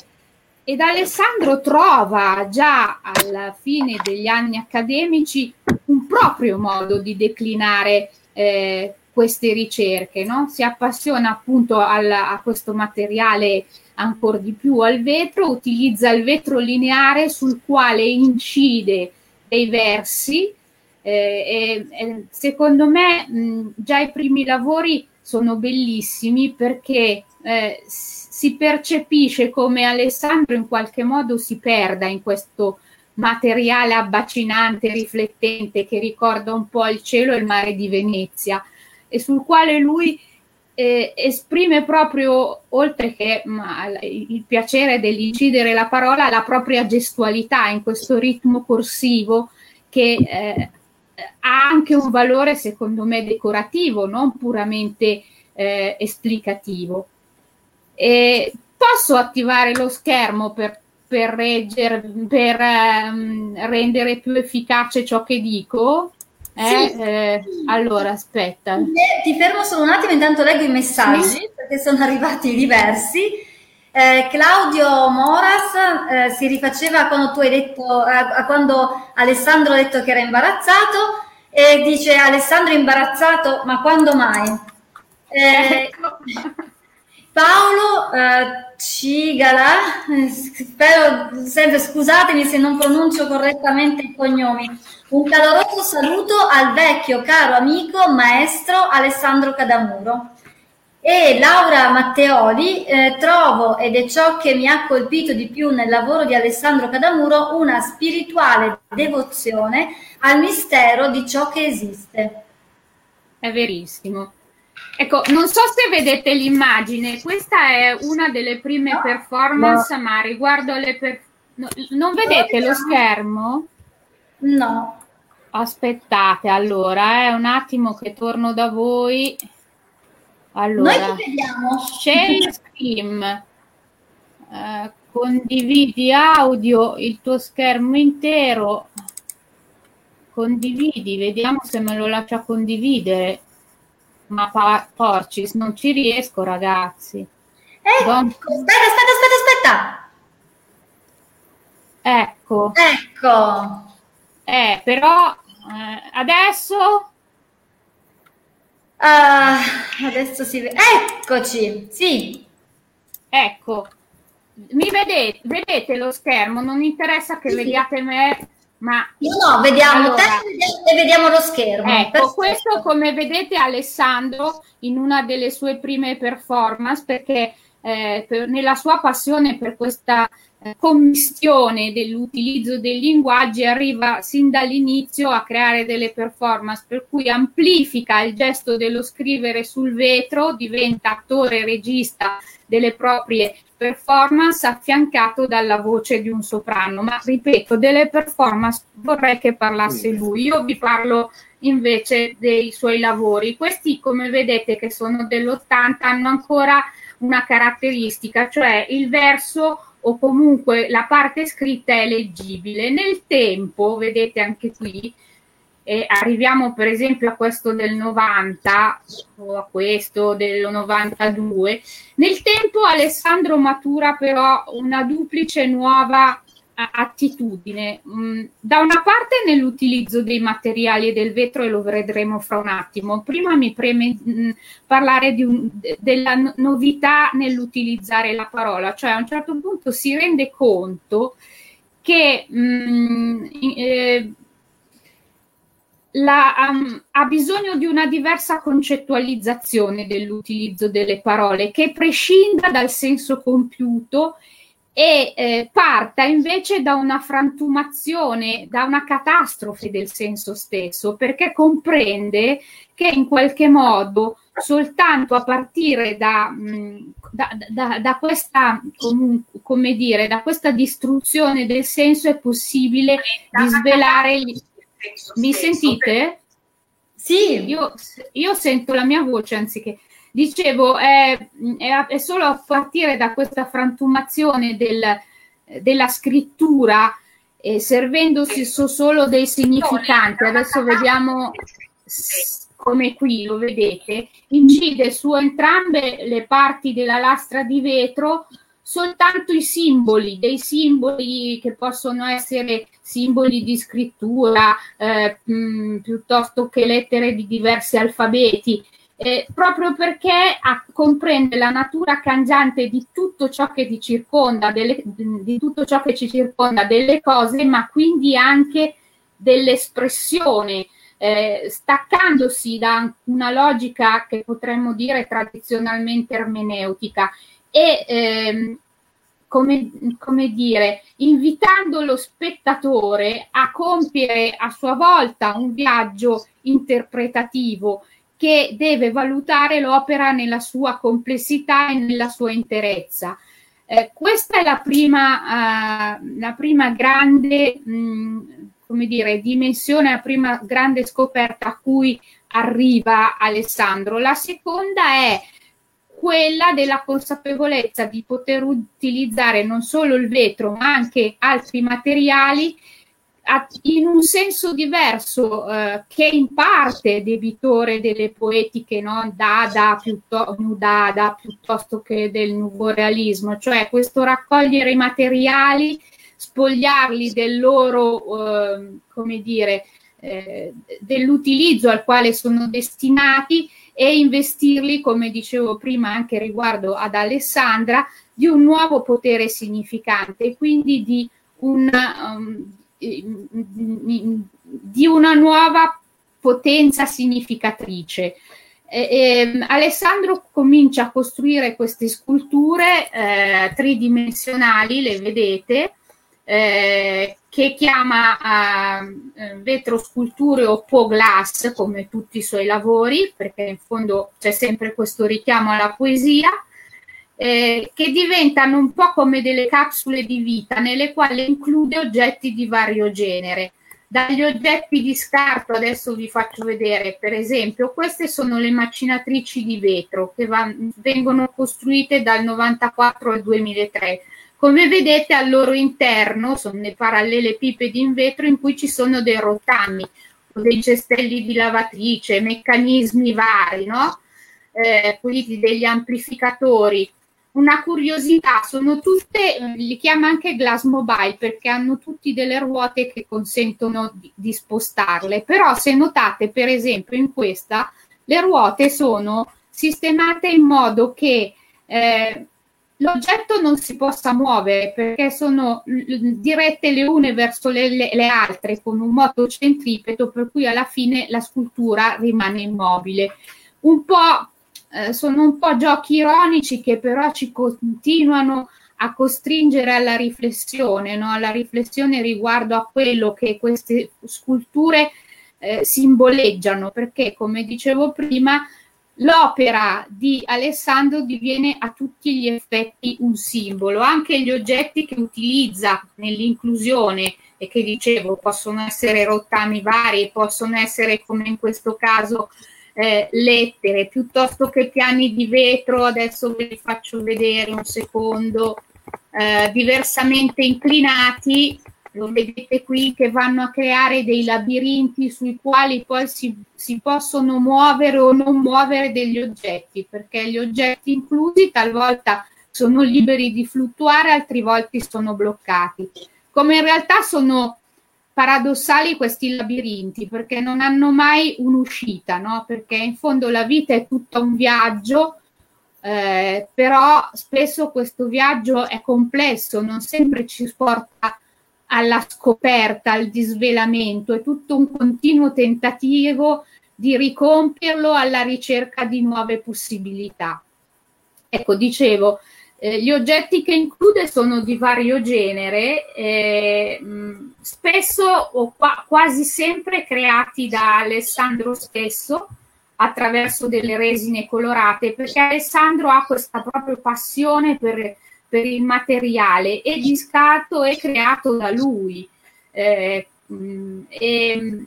S3: Ed Alessandro trova già alla fine degli anni accademici un proprio modo di declinare eh, queste ricerche, no? si appassiona appunto al, a questo materiale ancora di più al vetro, utilizza il vetro lineare sul quale incide dei versi. Eh, e, secondo me mh, già i primi lavori sono bellissimi perché eh, si percepisce come Alessandro in qualche modo si perda in questo materiale abbacinante, riflettente che ricorda un po' il cielo e il mare di Venezia e sul quale lui eh, esprime proprio, oltre che ma, il piacere dell'incidere la parola, la propria gestualità in questo ritmo corsivo che eh, ha anche un valore, secondo me, decorativo, non puramente eh, esplicativo. E posso attivare lo schermo per, per, reggere, per um, rendere più efficace ciò che dico? Eh, sì. eh, allora, aspetta.
S2: Ti fermo solo un attimo, intanto leggo i messaggi sì. perché sono arrivati diversi. Eh, Claudio Moras eh, si rifaceva a quando tu hai detto, a, quando Alessandro ha detto che era imbarazzato e dice Alessandro è imbarazzato, ma quando mai? Eh, Paolo eh, Cigala, spero, sempre scusatemi se non pronuncio correttamente i cognomi, un caloroso saluto al vecchio caro amico maestro Alessandro Cadamuro. E Laura Matteoli, eh, trovo, ed è ciò che mi ha colpito di più nel lavoro di Alessandro Cadamuro, una spirituale devozione al mistero di ciò che esiste.
S3: È verissimo. Ecco, non so se vedete l'immagine, questa è una delle prime no, performance, no. ma riguardo alle... Per... No, non vedete lo schermo?
S2: No.
S3: Aspettate, allora, è eh, un attimo che torno da voi. Allora,
S2: Noi ti vediamo.
S3: Share screen. Eh, condividi audio, il tuo schermo intero. Condividi, vediamo se me lo lascia condividere. Ma pa- porcis, non ci riesco, ragazzi.
S2: Eh, Don... aspetta, aspetta, aspetta, aspetta.
S3: Ecco.
S2: Ecco.
S3: Eh, però eh, adesso...
S2: Ah, adesso si vede. Eccoci, sì.
S3: Ecco, mi vedete, vedete lo schermo, non interessa che sì. vediate me, ma...
S2: No, no, vediamo allora, te e vediamo lo schermo.
S3: Ecco, Perfetto. questo come vedete Alessandro in una delle sue prime performance, perché eh, per, nella sua passione per questa commistione dell'utilizzo dei linguaggi arriva sin dall'inizio a creare delle performance per cui amplifica il gesto dello scrivere sul vetro, diventa attore e regista delle proprie performance affiancato dalla voce di un soprano. Ma ripeto, delle performance vorrei che parlasse lui. Io vi parlo invece dei suoi lavori. Questi, come vedete, che sono dell'80, hanno ancora una caratteristica, cioè il verso o comunque la parte scritta è leggibile. Nel tempo, vedete anche qui, eh, arriviamo per esempio a questo del 90 o a questo del 92, nel tempo Alessandro matura però una duplice nuova attitudine. Mm, da una parte nell'utilizzo dei materiali e del vetro, e lo vedremo fra un attimo. Prima mi preme mm, parlare un, della novità nell'utilizzare la parola, cioè a un certo punto si rende conto che mh, mm, eh, la, um, ha bisogno di una diversa concettualizzazione dell'utilizzo delle parole che prescinda dal senso compiuto e eh, parta invece da una frantumazione, da una catastrofe del senso stesso, perché comprende che in qualche modo soltanto a partire da, mm, da, da, da questa, comunque, come dire, da questa distruzione del senso è possibile disvelare gli... Mi sentite?
S2: Sì.
S3: Io, io sento la mia voce anziché Dicevo, è, è, è, solo a partire da questa frantumazione del, della scrittura, eh, servendosi so solo dei significanti, adesso vediamo come qui lo vedete, incide su entrambe le parti della lastra di vetro soltanto i simboli, dei simboli che possono essere simboli di scrittura eh, mh, piuttosto che lettere di diversi alfabeti eh, proprio perché a, comprende la natura cangiante di tutto ciò che ti circonda, delle, di tutto ciò che ci circonda delle cose, ma quindi anche dell'espressione, eh, staccandosi da una logica che potremmo dire tradizionalmente ermeneutica. E ehm, come, come, dire, invitando lo spettatore a compiere a sua volta un viaggio interpretativo che deve valutare l'opera nella sua complessità e nella sua interezza. Eh, questa è la prima, uh, la prima grande, mh, mm, come dire, dimensione, la prima grande scoperta a cui arriva Alessandro. La seconda è quella della consapevolezza di poter utilizzare non solo il vetro, ma anche altri materiali in un senso diverso eh, che in parte debitore delle poetiche no? Dada, piuttosto, Dada piuttosto che del nuvorealismo, cioè questo raccogliere i materiali, spogliarli del loro, eh, come dire, eh, dell'utilizzo al quale sono destinati e investirli, come dicevo prima anche riguardo ad Alessandra, di un nuovo potere significante, quindi di un, um, di una nuova potenza significatrice. Eh, eh, Alessandro comincia a costruire queste sculture eh, tridimensionali, le vedete, eh, che chiama eh, vetro sculture o po glass come tutti i suoi lavori, perché in fondo c'è sempre questo richiamo alla poesia eh, che diventano un po' come delle capsule di vita nelle quali include oggetti di vario genere. Dagli oggetti di scarto, adesso vi faccio vedere, per esempio, queste sono le macinatrici di vetro che van, vengono costruite dal 94 al 2003. Come vedete al loro interno sono le parallelepipedi in vetro in cui ci sono dei rotami, dei cestelli di lavatrice, meccanismi vari, no? Eh, quindi degli amplificatori una curiosità, sono tutte, li chiama anche Glass Mobile perché hanno tutti delle ruote che consentono di, di spostarle, però se notate per esempio in questa le ruote sono sistemate in modo che eh, l'oggetto non si possa muovere perché sono dirette le une verso le, le, le, altre con un moto centripeto per cui alla fine la scultura rimane immobile. Un po' Eh, sono un po' giochi ironici che però ci continuano a costringere alla riflessione, no? alla riflessione riguardo a quello che queste sculture eh, simboleggiano, perché come dicevo prima, l'opera di Alessandro diviene a tutti gli effetti un simbolo, anche gli oggetti che utilizza nell'inclusione e che dicevo possono essere rottami vari, possono essere come in questo caso eh, lettere piuttosto che piani di vetro, adesso ve li faccio vedere un secondo, eh, diversamente inclinati, lo vedete qui che vanno a creare dei labirinti sui quali poi si, si possono muovere o non muovere degli oggetti, perché gli oggetti inclusi talvolta sono liberi di fluttuare, altri volte sono bloccati. Come in realtà sono paradossali questi labirinti perché non hanno mai un'uscita, no? Perché in fondo la vita è tutto un viaggio, eh, però spesso questo viaggio è complesso, non sempre ci porta alla scoperta, al disvelamento, è tutto un continuo tentativo di ricompierlo alla ricerca di nuove possibilità. Ecco, dicevo, eh, gli oggetti che include sono di vario genere, eh, spesso o qua, quasi sempre creati da Alessandro stesso attraverso delle resine colorate, perché Alessandro ha questa propria passione per, per il materiale e di scatto è creato da lui. Eh, e,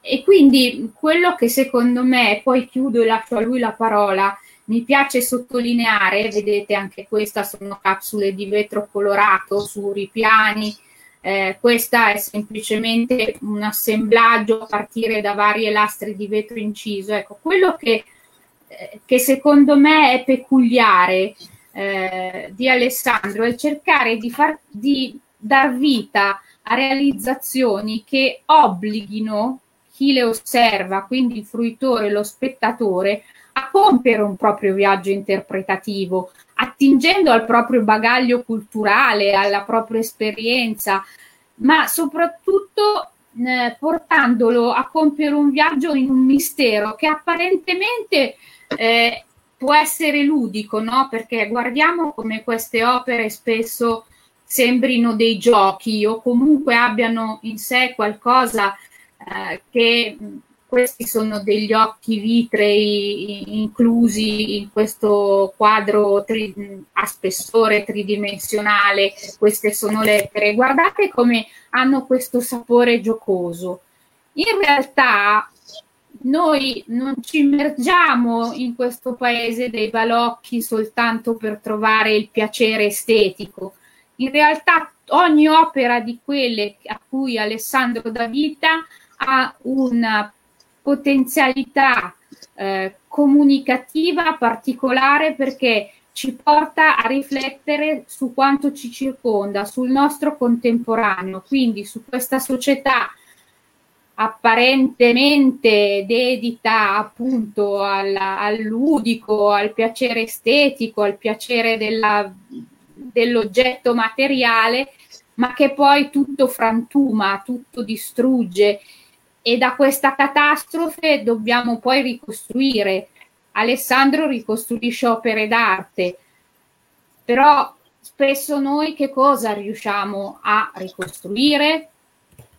S3: e quindi quello che secondo me, poi chiudo e lascio a lui la parola, mi piace sottolineare, vedete anche questa sono capsule di vetro colorato su ripiani, eh, questa è semplicemente un assemblaggio a partire da vari lastri di vetro inciso. Ecco, quello che, eh, che secondo me è peculiare eh, di Alessandro è cercare di, far, di dar vita a realizzazioni che obblighino chi le osserva, quindi il fruitore, lo spettatore, a compiere un proprio viaggio interpretativo, attingendo al proprio bagaglio culturale, alla propria esperienza, ma soprattutto eh, portandolo a compiere un viaggio in un mistero che apparentemente eh, può essere ludico, no? Perché guardiamo come queste opere spesso sembrino dei giochi o comunque abbiano in sé qualcosa eh, che questi sono degli occhi vitrei inclusi in questo quadro tri- a spessore tridimensionale, queste sono lettere. Guardate come hanno questo sapore giocoso. In realtà noi non ci immergiamo in questo paese dei balocchi soltanto per trovare il piacere estetico. In realtà ogni opera di quelle a cui Alessandro dà vita ha una potenzialità eh, comunicativa particolare perché ci porta a riflettere su quanto ci circonda, sul nostro contemporaneo, quindi su questa società apparentemente dedita appunto al, al ludico, al piacere estetico, al piacere della, dell'oggetto materiale, ma che poi tutto frantuma, tutto distrugge e da questa catastrofe dobbiamo poi ricostruire. Alessandro ricostruisce opere d'arte, però spesso noi che cosa riusciamo a ricostruire?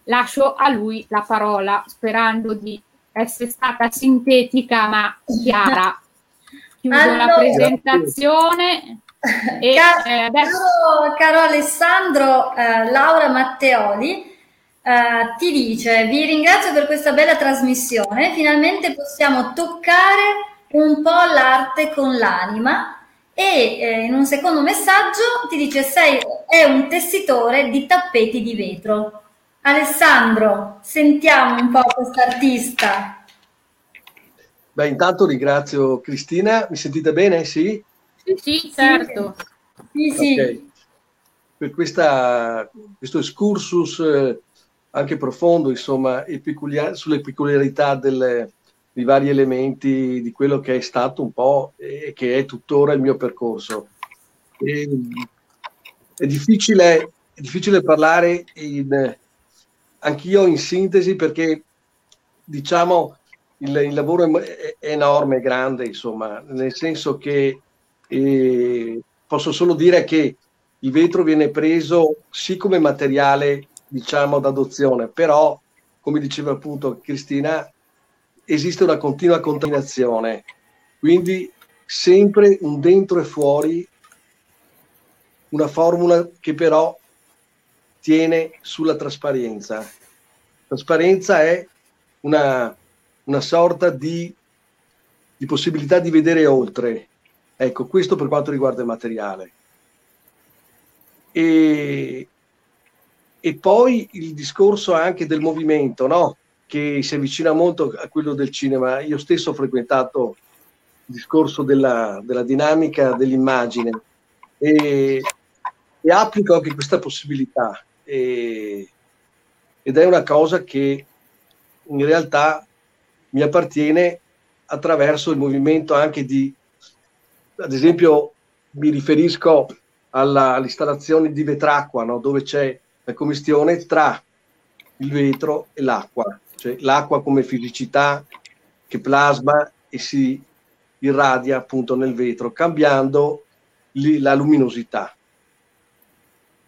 S3: Lascio a lui la parola sperando di essere stata sintetica ma chiara. Chiudo allora, la presentazione.
S2: E, caro, eh, adesso... caro, caro Alessandro, eh, Laura Matteoli, Uh, ti dice: Vi ringrazio per questa bella trasmissione. Finalmente possiamo toccare un po' l'arte con l'anima. E eh, in un secondo messaggio ti dice: Sei è un tessitore di tappeti di vetro. Alessandro, sentiamo un po' quest'artista.
S5: Beh, intanto ringrazio Cristina. Mi sentite bene? Sì?
S3: Sì, sì, certo.
S2: Sì, sì.
S5: Okay. Per questa, questo excursus eh, anche profondo, insomma, peculiar- sulle peculiarità delle, dei vari elementi di quello che è stato un po' e che è tuttora il mio percorso. E, è, difficile, è difficile parlare in, anch'io in sintesi perché diciamo il, il lavoro è, è, enorme, grande, insomma, nel senso che eh, posso solo dire che il vetro viene preso sì come materiale, diciamo, d'adozione, però, come diceva appunto Cristina, esiste una continua contaminazione, quindi sempre un dentro e fuori, una formula che però tiene sulla trasparenza. Trasparenza è una, una sorta di, di possibilità di vedere oltre. Ecco, questo per quanto riguarda il materiale. E, e poi il discorso anche del movimento, no? che si avvicina molto a quello del cinema. Io stesso ho frequentato il discorso della, della dinamica dell'immagine e, e, applico anche questa possibilità. E, ed è una cosa che in realtà mi appartiene attraverso il movimento anche di, ad esempio, mi riferisco alla, all'installazione di vetracqua, no? dove c'è la commistione tra il vetro e l'acqua, cioè l'acqua come fisicità che plasma e si irradia appunto nel vetro, cambiando li, la luminosità.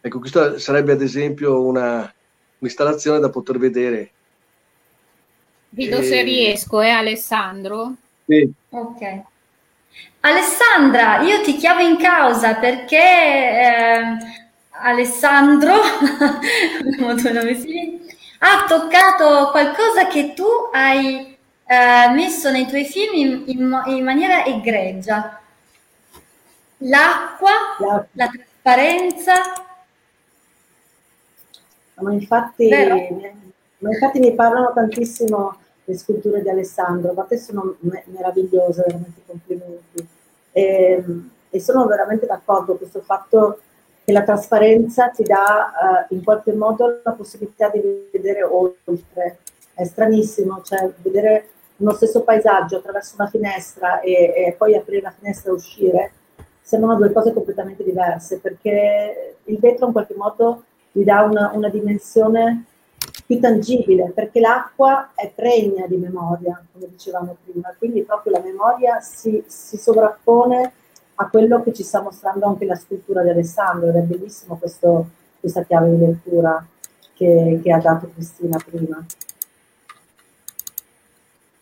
S5: Ecco, questa sarebbe ad esempio una, un'installazione da poter vedere.
S3: Vedo e... se riesco, eh Alessandro?
S2: Sì. Ok. Alessandra, io ti chiamo in causa perché eh, Alessandro, ha toccato qualcosa che tu hai eh, messo nei tuoi film in, in, in maniera egregia. L'acqua, la, la trasparenza.
S4: Ma infatti, ma infatti mi parlano tantissimo le sculture di Alessandro, ma te sono meravigliose, veramente complimenti. E, ehm, e sono veramente d'accordo con questo fatto che la trasparenza ti dà uh, in qualche modo la possibilità di vedere oltre. È stranissimo, cioè vedere uno stesso paesaggio attraverso una finestra e, e poi aprire la finestra e uscire sembrano due cose completamente diverse perché il vetro in qualche modo gli dà una, una dimensione più tangibile perché l'acqua è pregna di memoria, come dicevamo prima, quindi proprio la memoria si, si sovrappone a quello che ci sta mostrando anche la scultura di Alessandro ed è bellissimo questo, questa chiave di lettura che, che ha dato Cristina prima.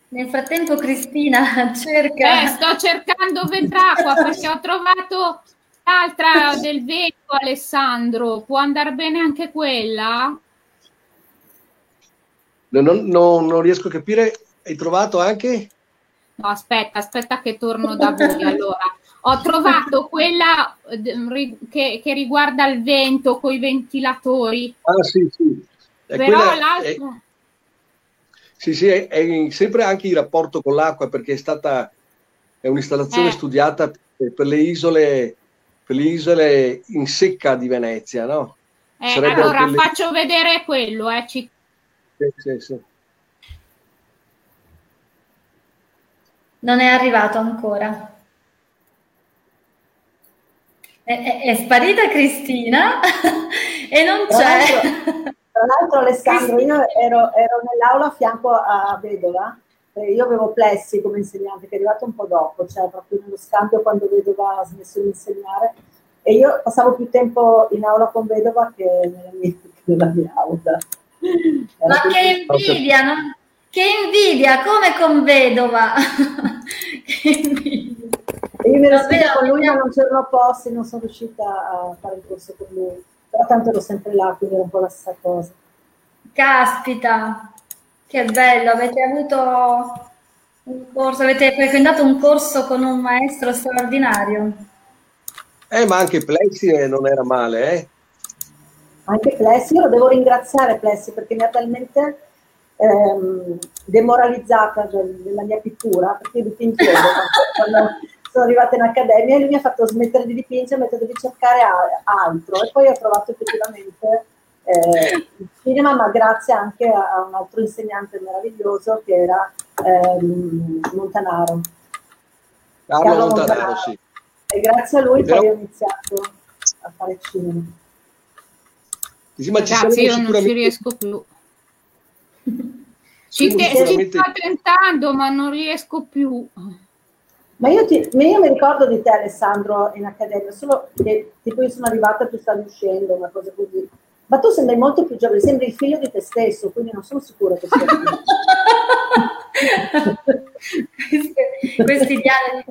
S2: Nel frattempo Cristina cerca...
S3: Eh, sto cercando Vetracqua perché ho trovato l'altra del vetro Alessandro. Può andare bene anche quella?
S5: Non, non, non riesco a capire. Hai trovato anche?
S3: No, aspetta, aspetta che torno da voi. Allora, ho trovato quella eh, che, che riguarda il vento con i ventilatori.
S5: Ah, sì, sì.
S3: È Però l'altro...
S5: È... Sì, sì, è, è, sempre anche in rapporto con l'acqua perché è stata è un'installazione eh. studiata per le isole per le isole in secca di Venezia, no?
S3: Eh, allora quelle... faccio vedere quello, eh. Ci...
S5: Sì, sì, sì.
S2: Non è arrivato ancora. È, è, sparita Cristina e non c'è.
S4: Tra l'altro, Alessandro, io ero, ero, nell'aula a fianco a Vedova, io avevo Plessi come insegnante che è arrivato un po' dopo, cioè proprio nello scambio quando Vedova ha smesso di insegnare e io passavo più tempo in aula con Vedova che nella mia, nella mia aula.
S2: Ma che invidia, no? Che invidia, come con Vedova!
S4: che invidia. Io mi ero scritta con lui, ma non c'erano posti, non sono riuscita a fare il corso con lui. Però tanto ero sempre là, quindi era un po' la stessa cosa.
S2: Caspita, che bello, avete avuto un corso, avete frequentato un corso con un maestro straordinario.
S5: Eh, ma anche Plessi non era male, eh?
S4: Anche Plessi, io lo devo ringraziare Plessi perché mi ha talmente ehm, demoralizzata del, della mia pittura, perché io dipingevo quando, sono arrivata in accademia e lui mi ha fatto smettere di dipingere, mi ha detto di cercare altro e poi ho trovato effettivamente eh, il cinema, ma grazie anche a, un altro insegnante meraviglioso che era ehm, Montanaro.
S5: Carlo, Carlo Montanaro, Montanaro, sì.
S4: E grazie a lui Però... poi ho iniziato a fare cinema.
S3: Sì, ma Ragazzi, io non ci riesco più. Ci, te, ci sto tentando, ma non riesco più.
S4: Ma io, ti, io, mi ricordo di te, Alessandro, in accademia, solo che tipo io sono arrivata e tu stavi uscendo, una cosa così. Ma tu sembri molto più giovane, sembri il figlio di te stesso, quindi non sono sicura che sia
S2: Questi dialoghi.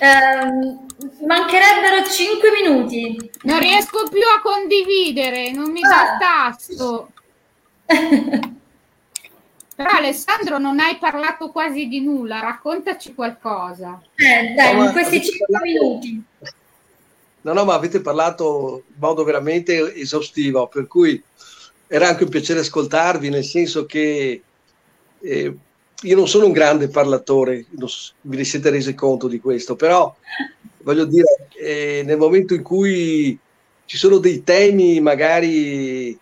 S2: Um, mancherebbero 5 minuti.
S3: Non riesco più a condividere, non mi ah. dà tasto. Però Alessandro non hai parlato quasi di nulla, raccontaci qualcosa.
S2: Eh, dai, no, in questi cinque parlato... minuti.
S5: No, no, ma avete parlato in modo veramente esaustivo, per cui era anche un piacere ascoltarvi, nel senso che eh, io non sono un grande parlatore, non, vi ne siete resi conto di questo, però voglio dire, eh, nel momento in cui ci sono dei temi magari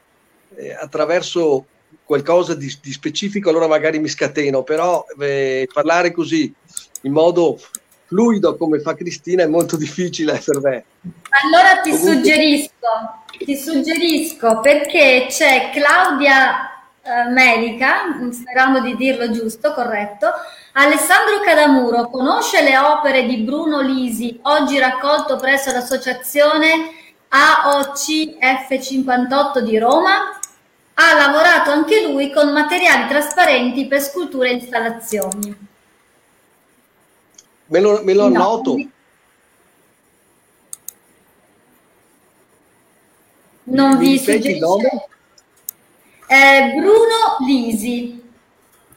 S5: eh, attraverso qualcosa di, di, specifico, allora magari mi scateno, però eh, parlare così in modo fluido come fa Cristina è molto difficile per me.
S2: Allora ti Comunque... suggerisco, ti suggerisco perché c'è Claudia eh, Medica, sperando di dirlo giusto, corretto, Alessandro Cadamuro conosce le opere di Bruno Lisi, oggi raccolto presso l'associazione AOC F58 di Roma? Ha lavorato anche lui con materiali trasparenti per sculture e installazioni.
S5: Me lo, me lo no, annoto.
S2: Non mi vi suggerisce. Eh, Bruno Lisi.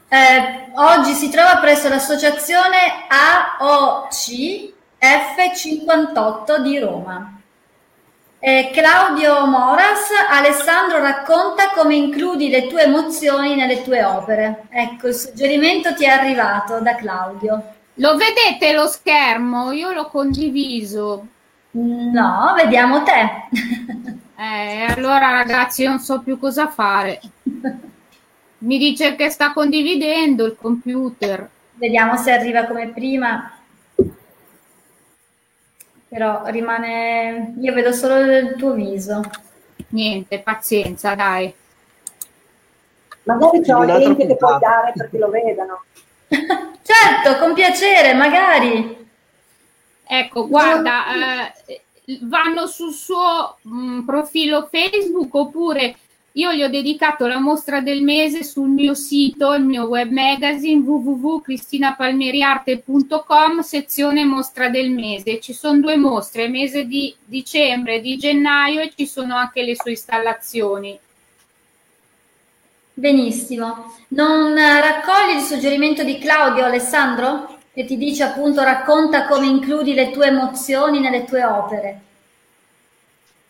S2: Eh, oggi si trova presso l'associazione AOC F58 di Roma. Eh, Claudio Moras, Alessandro racconta come includi le tue emozioni nelle tue opere. Ecco, il suggerimento ti è arrivato da Claudio.
S3: Lo vedete lo schermo? Io l'ho condiviso.
S2: No, vediamo te.
S3: eh, allora ragazzi, io non so più cosa fare. Mi dice che sta condividendo il computer.
S2: Vediamo se arriva come prima però rimane... Io vedo solo il tuo viso.
S3: Niente, pazienza, dai.
S4: Magari c'è un link che puoi dare perché lo vedano.
S2: certo, con piacere, magari.
S3: Ecco, guarda, eh, vanno sul suo mh, mm, profilo Facebook oppure io gli ho dedicato la mostra del mese sul mio sito, il mio web magazine www.cristinapalmeriarte.com, sezione mostra del mese. Ci sono due mostre, mese di dicembre e di gennaio e ci sono anche le sue installazioni.
S2: Benissimo. Non raccogli il suggerimento di Claudio Alessandro che ti dice appunto racconta come includi le tue emozioni nelle tue opere?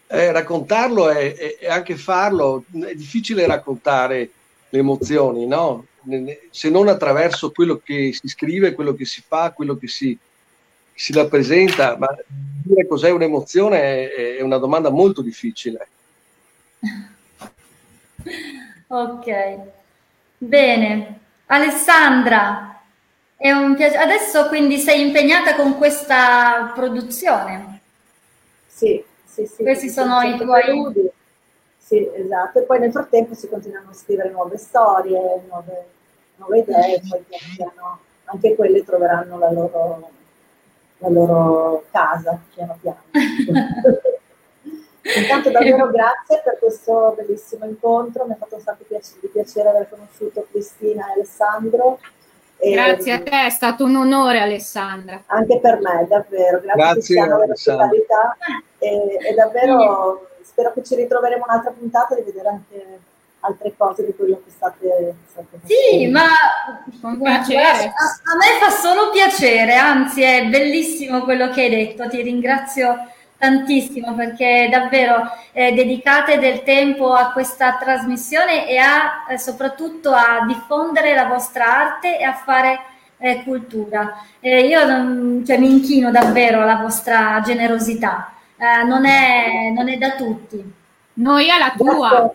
S5: Eh, raccontarlo e, anche farlo, è difficile raccontare le emozioni, no? Se non attraverso quello che si scrive, quello che si fa, quello che si, si rappresenta, ma dire cos'è un'emozione è, è una domanda molto difficile.
S2: ok, bene. Alessandra, è un piace- adesso quindi sei impegnata con questa produzione?
S4: Sì, sì, sì,
S2: Questi sono i tuoi...
S4: Sì, esatto. E poi nel frattempo si continuano a scrivere nuove storie, nuove, nuove idee, poi piano, anche quelle troveranno la loro, la loro casa piano piano. Intanto davvero grazie per questo bellissimo incontro, mi ha fatto un sacco di piacere aver conosciuto Cristina e Alessandro
S3: Grazie a te, è stato un onore Alessandra.
S4: Anche per me, davvero. Grazie, Grazie Alessandra. E, e davvero spero che ci ritroveremo un'altra puntata di vedere anche altre cose di quello che state,
S2: state Sì, ma con piacere. A, a, me fa solo piacere, anzi è bellissimo quello che hai detto, ti ringrazio tantissimo perché davvero eh, dedicate del tempo a questa trasmissione e a, eh, soprattutto a diffondere la vostra arte e a fare e cultura. E io cioè, mi inchino davvero alla vostra generosità, eh, non, è, non, è, da tutti.
S3: Noi alla tua.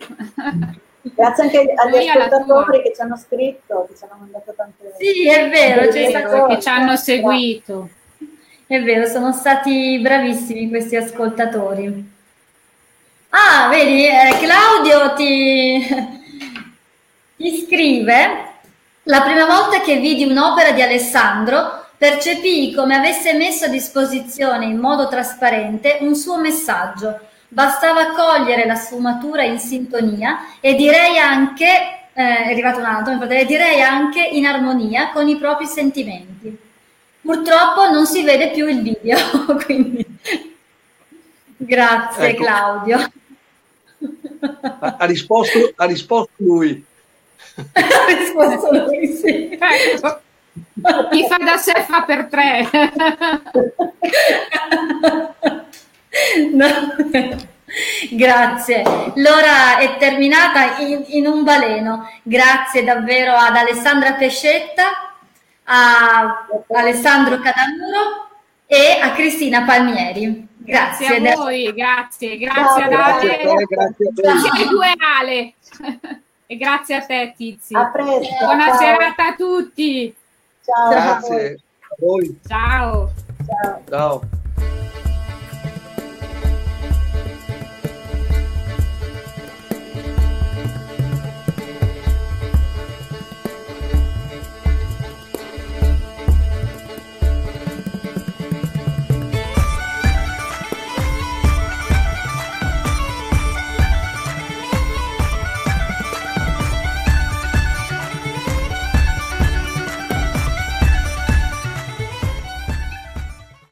S4: Grazie anche agli Noi ascoltatori che ci hanno scritto, che ci hanno mandato tante
S2: Sì, è vero,
S3: c'è stato... che ci hanno seguito.
S2: È vero, sono stati bravissimi questi ascoltatori. Ah, vedi, eh, Claudio ti, ti scrive, la prima volta che vidi un'opera di Alessandro percepii come avesse messo a disposizione in modo trasparente un suo messaggio. Bastava cogliere la sfumatura in sintonia e direi anche, eh, è arrivato un altro, direi anche in armonia con i propri sentimenti. Purtroppo non si vede più il video, quindi grazie ecco. Claudio.
S5: Ha, ha, risposto, ha risposto lui.
S2: ha risposto lui, sì. Ecco.
S3: Chi fa da sé fa per tre.
S2: no. Grazie. L'ora è terminata in, in, un baleno. Grazie davvero ad Alessandra Pescetta, a Alessandro Cadamuro e a Cristina Palmieri.
S3: Grazie, grazie a voi, grazie, grazie ad Ale. Grazie a due Ale. e grazie a te Tizi.
S4: A presto.
S3: Buona ciao. serata a tutti.
S5: Ciao. Grazie a voi.
S3: Ciao.
S5: Ciao. ciao.